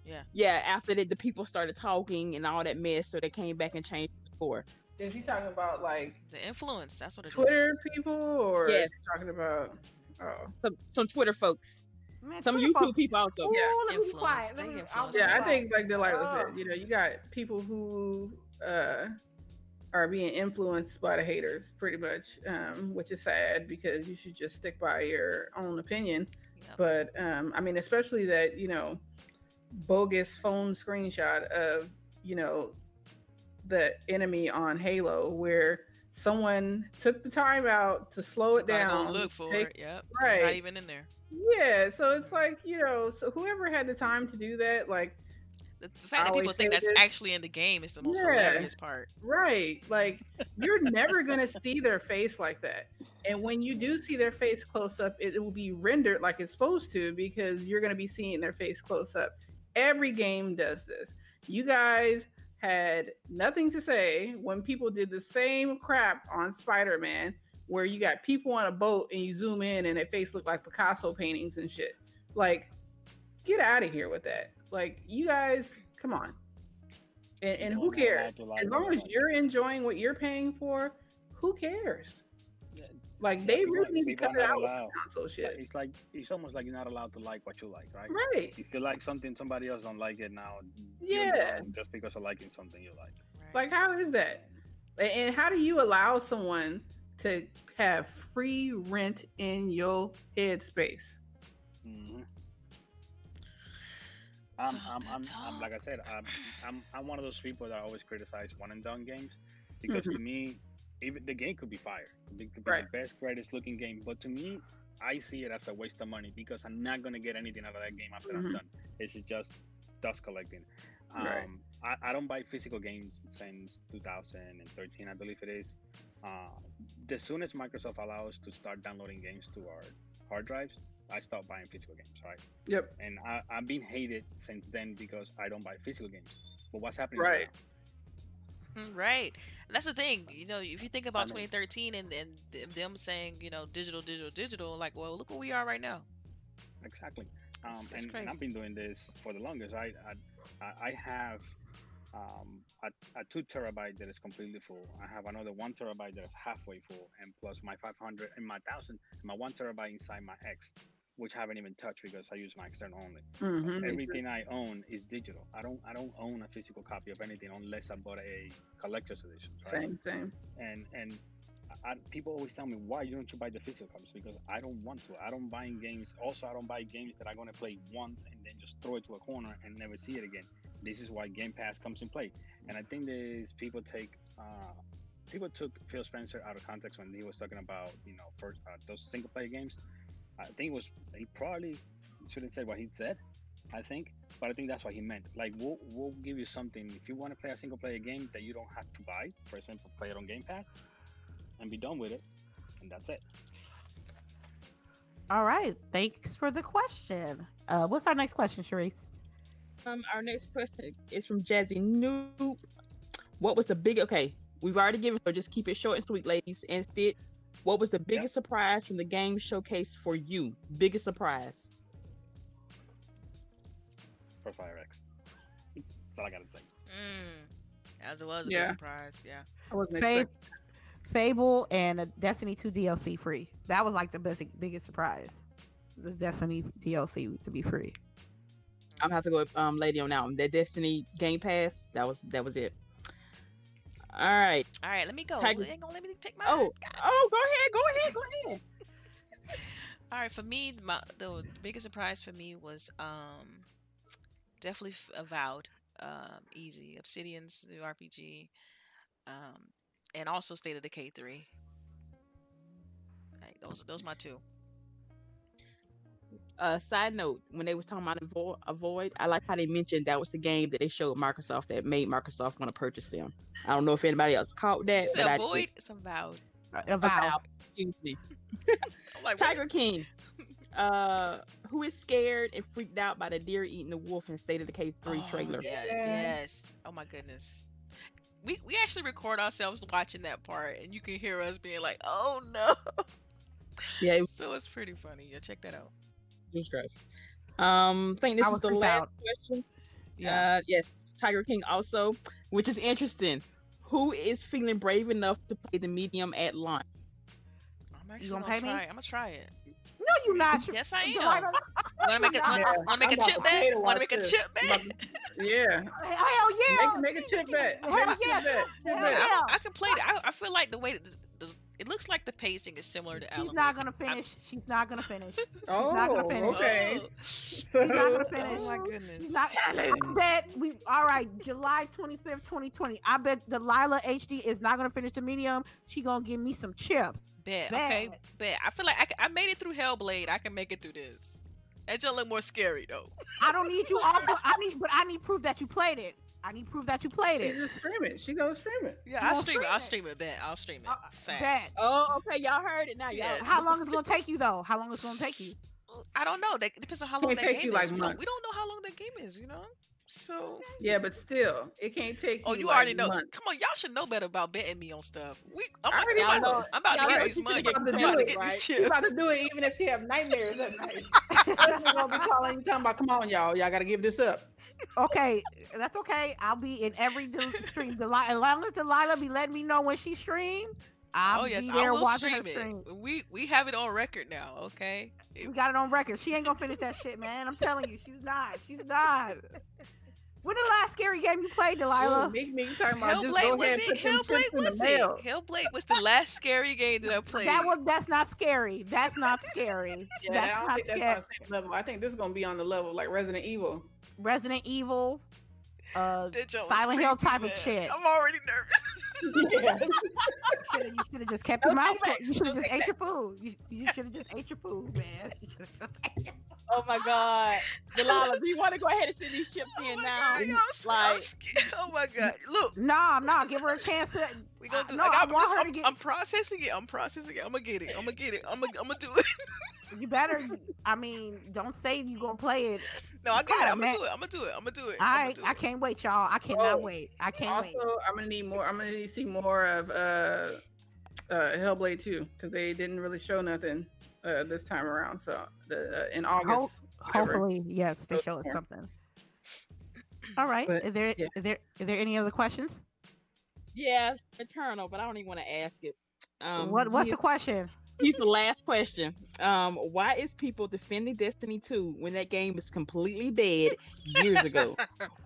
yeah. yeah after that the people started talking and all that mess so they came back and changed the score Is he talking about like The influence. That's what it is. Twitter people or Yes. is he talking about oh some some twitter folks Man, some Twitter youtube folks- people also Ooh, Yeah. let me be quiet. Let me, I'll be yeah, I think like the like Oh. said, you know, you got people who uh are being influenced by the haters pretty much, um, which is sad because you should just stick by your own opinion. Yep. But um, I mean, especially that you know, bogus phone screenshot of you know the enemy on Halo, where someone took the time out to slow it down. go look for take- it. Yep. It's not Right. even in there. Yeah, so it's like you know, so whoever had the time to do that, like, The, the fact that people think that's this. actually in the game is the most Yeah. hilarious part. Right. Like you're never gonna see their face like that. And when you do see their face close up, it, it will be rendered like it's supposed to because you're gonna be seeing their face close up. Every game does this. You guys had nothing to say when people did the same crap on Spider-Man, where you got people on a boat and you zoom in and their face look like Picasso paintings and shit. Like, get out of here with that. Like, you guys, come on. And, and who don't know how cares? as long as you're enjoying what you're paying for, who cares? Yeah, Like they people- really need to cut it not out with allowed. console shit. It's like it's almost like you're not allowed to like what you like, right? Right. If you like something, somebody else don't like it now. Yeah. just because of liking something you like. Right. Like how is that? And how do you allow someone to have free rent in your headspace? hmm I'm, Talk I'm, I'm, I'm, like I said, I'm, I'm, I'm one of those people that always criticize one and done games because to me, even the game could be fire. It could be Mm-hmm. Right. the best, greatest looking game, but to me, I see it as a waste of money because I'm not gonna get anything out of that game after Mhm. I'm done. It's just dust collecting. Um, Right. I, I don't buy physical games since 2013, I believe it is. Uh, the soonest Microsoft allows to start downloading games to our hard drives, I stop buying physical games, right? Yep. And I, I've been hated since then because I don't buy physical games. But what's happening Right. now? Mm, Right. That's the thing. You know, if you think about I mean- 2013 and, and th- them saying, you know, digital, digital, digital, like, well, look where we are right now. Exactly. Um, It's- it's and, and. I've been doing this for the longest. I I, I- I have um, a, a two terabyte that is completely full. I have another one terabyte that is halfway full, and plus my 500 and my thousand, my one terabyte inside my X, which I haven't even touched because I use my external only. Mhm. Everything I own is digital. I don't I don't own a physical copy of anything unless I bought a collector's edition. Right? Same, same. and and I, people always tell me why you don't you buy the physical copies because I don't want to. I don't buy games. Also, I don't buy games that I'm gonna play once and then just throw it to a corner and never see it again. This is why Game Pass comes in play. And I think this people take uh, people took Phil Spencer out of context when he was talking about you know first uh, those single player games. I think it was he probably shouldn't say what he said. I think, but I think that's what he meant. Like we'll we'll give you something if you want to play a single player game that you don't have to buy. For example, play it on Game Pass and be done with it, and that's it. All right. Thanks for the question. Uh, what's our next question, Sharice? Um, our next question is from Jazzy Noob. What was the big? Okay, we've already given, so just keep it short and sweet, ladies. And Sid, what was the biggest surprise from the game showcase for you? Biggest surprise. for Fire X. That's all I gotta say. Mm. As it was a Yeah. big surprise. Yeah. I wasn't Fab- Fable and a Destiny 2 DLC free. That was like the best, biggest surprise. The Destiny DLC to be free. I'm gonna have to go with um lady on that one. That Destiny Game Pass. That was that was it. All right. All right, let me go. Tiger- You ain't gonna let me pick my. Oh, oh, go ahead, go ahead, go ahead. All right, for me, my, the biggest surprise for me was um definitely Avowed, um, easy Obsidian's new RPG, um, and also State of Decay three. Like, those those my two. Uh, side note: When they was talking about Avo- Avoid, I like how they mentioned that was the game that they showed Microsoft that made Microsoft want to purchase them. I don't know if anybody else caught that, You but said I Avoid, it's Avowed. Uh. Avowed. Avowed. Excuse me. I'm like, what? Tiger King. Uh, who is scared and freaked out by the deer eating the wolf in State of Decay 3 Oh, trailer? Yeah, Yeah. yes. Oh my goodness. We we actually record ourselves watching that part, and you can hear us being like, "Oh no!" Yeah, it so it's pretty funny. Yeah, check that out. Was gross. Um, I think this I is the last out. question. Yeah. Uh, yes, Tiger King also, which is interesting. Who is feeling brave enough to play the medium at launch? I'm actually gonna gonna, pay try. it. I'm gonna try it. no, you not. Yes, I am. Want to make a Yeah, want, want to make I'm a chip to bet? Want to make a chip I'm bet? Yeah. Hell yeah. Make, make a chick bet. Hell yeah. bet. Chick Hell bet. yeah. I, I can play. I, I feel like the way the, the, it looks like the pacing is similar to Alan. She's not gonna finish. She's not gonna finish. Oh, not gonna finish. okay. Oh. She's not gonna oh finish. Oh my She's goodness. not. I bet we. All right, July twenty fifth, twenty twenty. I bet Delilah HD is not gonna finish the medium. She gonna give me some chips. Bet. Bad. Okay. Bet. I feel like I, can- I made it through Hellblade. I can make it through this. That just look more scary though. I don't need you all. I need, but I need proof that you played it. I need proof that you played She it. just stream it. She goes stream it. Yeah, I'll gonna stream it. I'll stream it. Bet I'll stream it. Uh, Facts. bet. Oh, okay, y'all heard it now. Y'all. How long is it gonna take you though? How long is it gonna take you? I don't know. That depends on how long Can't that game you, is. like, we, don't, we don't know how long that game is. You know. So. Yeah, but still, it can't take. Oh, you, you like, already know. months. Come on, y'all should know better about betting me on stuff. We, I'm, I about- already I'm, know. about- I'm about Y'all to get heard these she money. finna get I'm about to deal, get right? these She chips. about to do it even if she have nightmares at night. She's gonna be calling you talking about, come on, y'all, y'all gotta give this up. Okay, that's okay. I'll be in every del- stream. Delilah, as long as Delilah be letting me know when she stream, I'll oh yes, be I there will watching stream her it. stream. We we have it on record now. Okay. We got it on record. She ain't gonna finish that shit, man. I'm telling you, she's not. She's not. When the last scary game you played, Delilah? Ooh, Meek Meek talking about just go Hellblade was ahead it? put them Hellblade chips in the was mail. it? Hellblade was the last scary game that I played. That was that's not scary. That's not scary. Yeah, I that's don't not think that's scary. on the same level. I think this is gonna be on the level like Resident Evil. Resident Evil, uh, That joke was Silent Hill creepy, type of shit. I'm already nervous. yeah. you should have just kept your mouth. take closed. that. You should have just ate your food. You, you should have just ate your food, man. You shoulda just ate your- Oh my God, Delilah, do you want to go ahead and send these chips Oh in my now? God, I'm s- I'm like- oh my god! Look, Nah, nah. Give her a chance to. We gonna do. no, I, got, I want I'm, her I'm- get- I'm processing it. I'm processing it. I'm gonna get it. I'm gonna get it. I'm gonna. I'm gonna do it. You better. I mean, don't say you gonna play it. No, I got Come it. I'm gonna do it. I'm gonna do it. I'm gonna do it. I I'm do I can't wait, y'all. I cannot Oh, wait. I can't Also, wait. I'm gonna need more. I'm gonna need to see more of uh, uh, Hellblade 2 because they didn't really show nothing uh, this time around. So the uh, in August, whatever. Hopefully, yes, they show us something. All right. But, is there yeah. is there is there any other questions? Yeah, Eternal, but I don't even want to ask it. Um, what what's the question? Here's the last question. Um, why is people defending Destiny 2 when that game was completely dead years ago?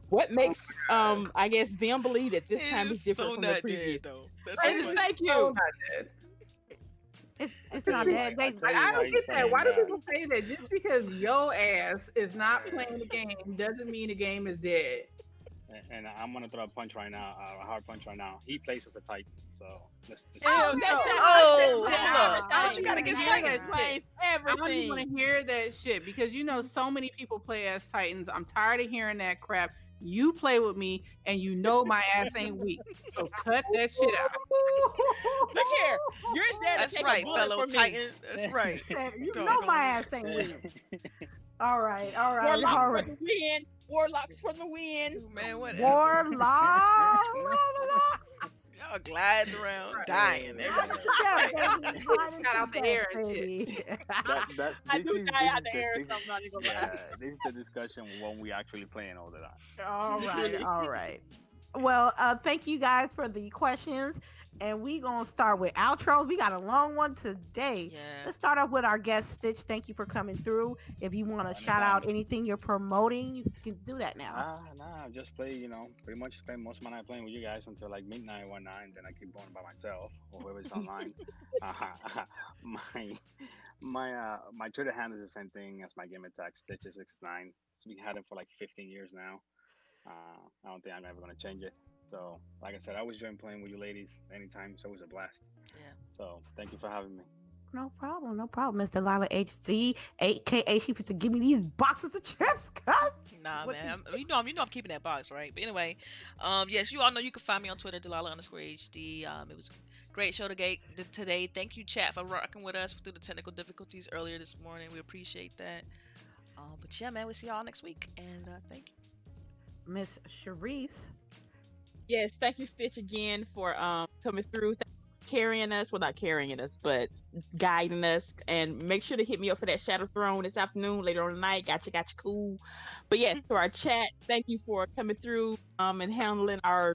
What makes um I guess them believe that this It time is is different so from not the previous? dead though. That's Thank the you, thank So you. not dead. It's it's not be dead. like, They, I Like, I don't get that. saying Why do people say that just because your ass is not playing the game doesn't mean the game is dead? And- And I'm gonna throw a punch right now, uh, a hard punch right now. He plays as a Titan, so let's just. Ew, Oh, that's no. not- Oh, that's hold up. everything. What you got against That Titans? explains I don't want to hear that shit because you know so many people play as Titans. I'm tired of hearing that crap. You play with me and you know my ass ain't weak. So cut that shit out. Look here, you're there to That's take right, a fellow from me. Titan. That's right. You Don't know my ass ain't weak. All right, all right, all Warlocks right. For the win. Warlocks for the win. Man, whatever. Warlock. Y'all gliding around, dying. everywhere. Yeah, baby. Got out the air and shit. That, that, I this do is, die out is the the- air, this- so I'm not even gonna Yeah, lie. this is the discussion when we actually playing all the time. All right, all right. Well, uh, thank you guys for the questions, and we gonna start with outros. We got a long one today. Yeah. Let's start off with our guest Stitch. Thank you for coming through. If you want to Anytime. shout out anything you're promoting, you can do that now. Ah, nah, just play, you know, pretty much spend most of my night playing with you guys until like midnight one night, and then I keep going by myself or whoever's online. uh, my my uh my Twitter handle is the same thing as my gamertag Stitches69. It's been had it for like 15 years now. Uh, I don't think I'm ever gonna change it. So, like I said, I always enjoy playing with you ladies anytime. It's always a blast. Yeah. So, thank you for having me. No problem, no problem, Mr. Lila HC, aka she fit to give me these boxes of chips, cuz. Nah, What man. you you know, I'm, you know, I'm keeping that box, right? But anyway, um, yes, you all know you can find me on Twitter, Delilah underscore HD. Um, it was a great show today. Today, thank you, chat, for rocking with us through the technical difficulties earlier this morning. We appreciate that. Um, but yeah, man, we'll see y'all next week, and uh, thank you. Miss Sharice. Yes, thank you, Stitch, again for um coming through, carrying us. Well, not carrying us, but guiding us. And make sure to hit me up for that Shattered Throne this afternoon, later on tonight. Gotcha, gotcha, cool. But yes, to our chat, thank you for coming through um and handling our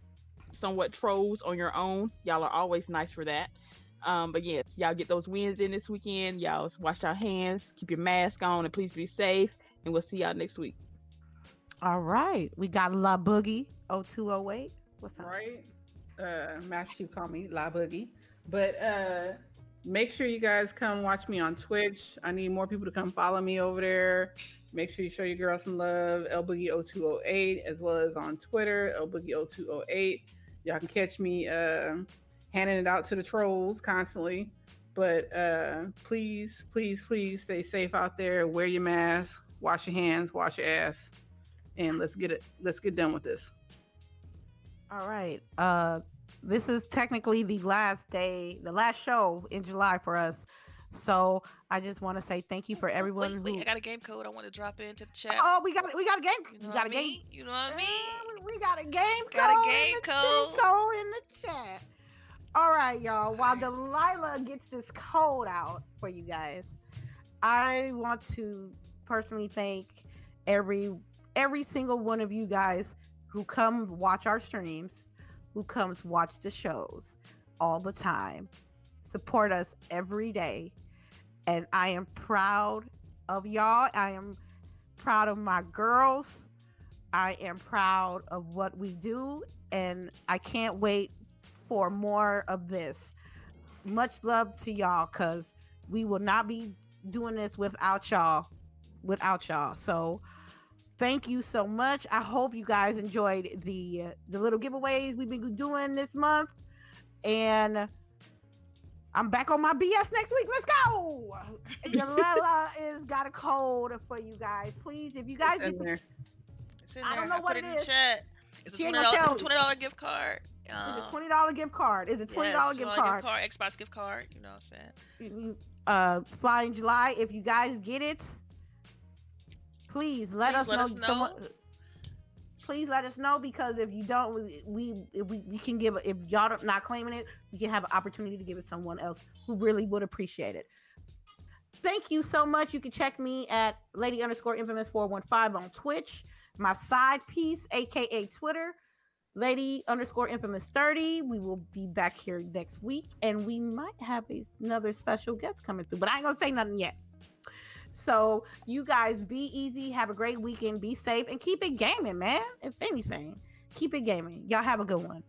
somewhat trolls on your own. Y'all are always nice for that. Um, but yes, y'all get those wins in this weekend. Y'all wash your hands, keep your mask on, and please be safe. And we'll see y'all next week. All right, we got La Boogie 0208. What's up? right? Uh, Master you call me La Boogie, but uh, make sure you guys come watch me on Twitch. I need more people to come follow me over there. Make sure you show your girl some love. El Boogie 0208, as well as on Twitter, El Boogie 0208. Y'all can catch me uh, handing it out to the trolls constantly. But uh, please, please, please stay safe out there. Wear your mask. wash your hands, wash your ass, and let's get it. Let's get done with this. All right. Uh, this is technically the last day, the last show in July for us. So I just want to say thank you for everyone Wait, who. I got a game code I want to drop into the chat. oh, we got we got a game. you we got a I game. You know what I mean? Uh, We got a game code. Got a game code. code in the chat. All right, y'all. While Delilah gets this code out for you guys, I want to personally thank every every single one of you guys who come watch our streams, who comes watch the shows all the time, support us every day, and I am proud of y'all. I am proud of my girls. I am proud of what we do, and I can't wait for more of this. Much love to y'all, cause we will not be doing this without y'all. Without y'all, so thank you so much. I hope you guys enjoyed the uh, the little giveaways we've been doing this month, and I'm back on my BS next week. Let's go. Delilah is got a code for you guys. Please, if you guys It's in get there. It's in I there. don't know put what it it in the is. chat. It's a twenty dollars. It's a twenty dollar gift card. Is Um, it twenty dollar gift card? Is it twenty yes, dollar gift $20 card? gift card, Xbox gift card. You know what I'm saying? You- Uh, fly in July. If you guys get it, please let Please us let know. us know. Someone- please let us know because if you don't, we we we, we can give. If y'all don't- not claiming it, we can have an opportunity to give it someone else who really would appreciate it. Thank you so much. You can check me at lady underscore infamous 415 on Twitch. My side piece, aka Twitter, lady underscore infamous 30. We will be back here next week and we might have another special guest coming through, but I ain't gonna say nothing yet. So you guys be easy, have a great weekend, be safe, and keep it gaming, man. If anything, keep it gaming. Y'all have a good one.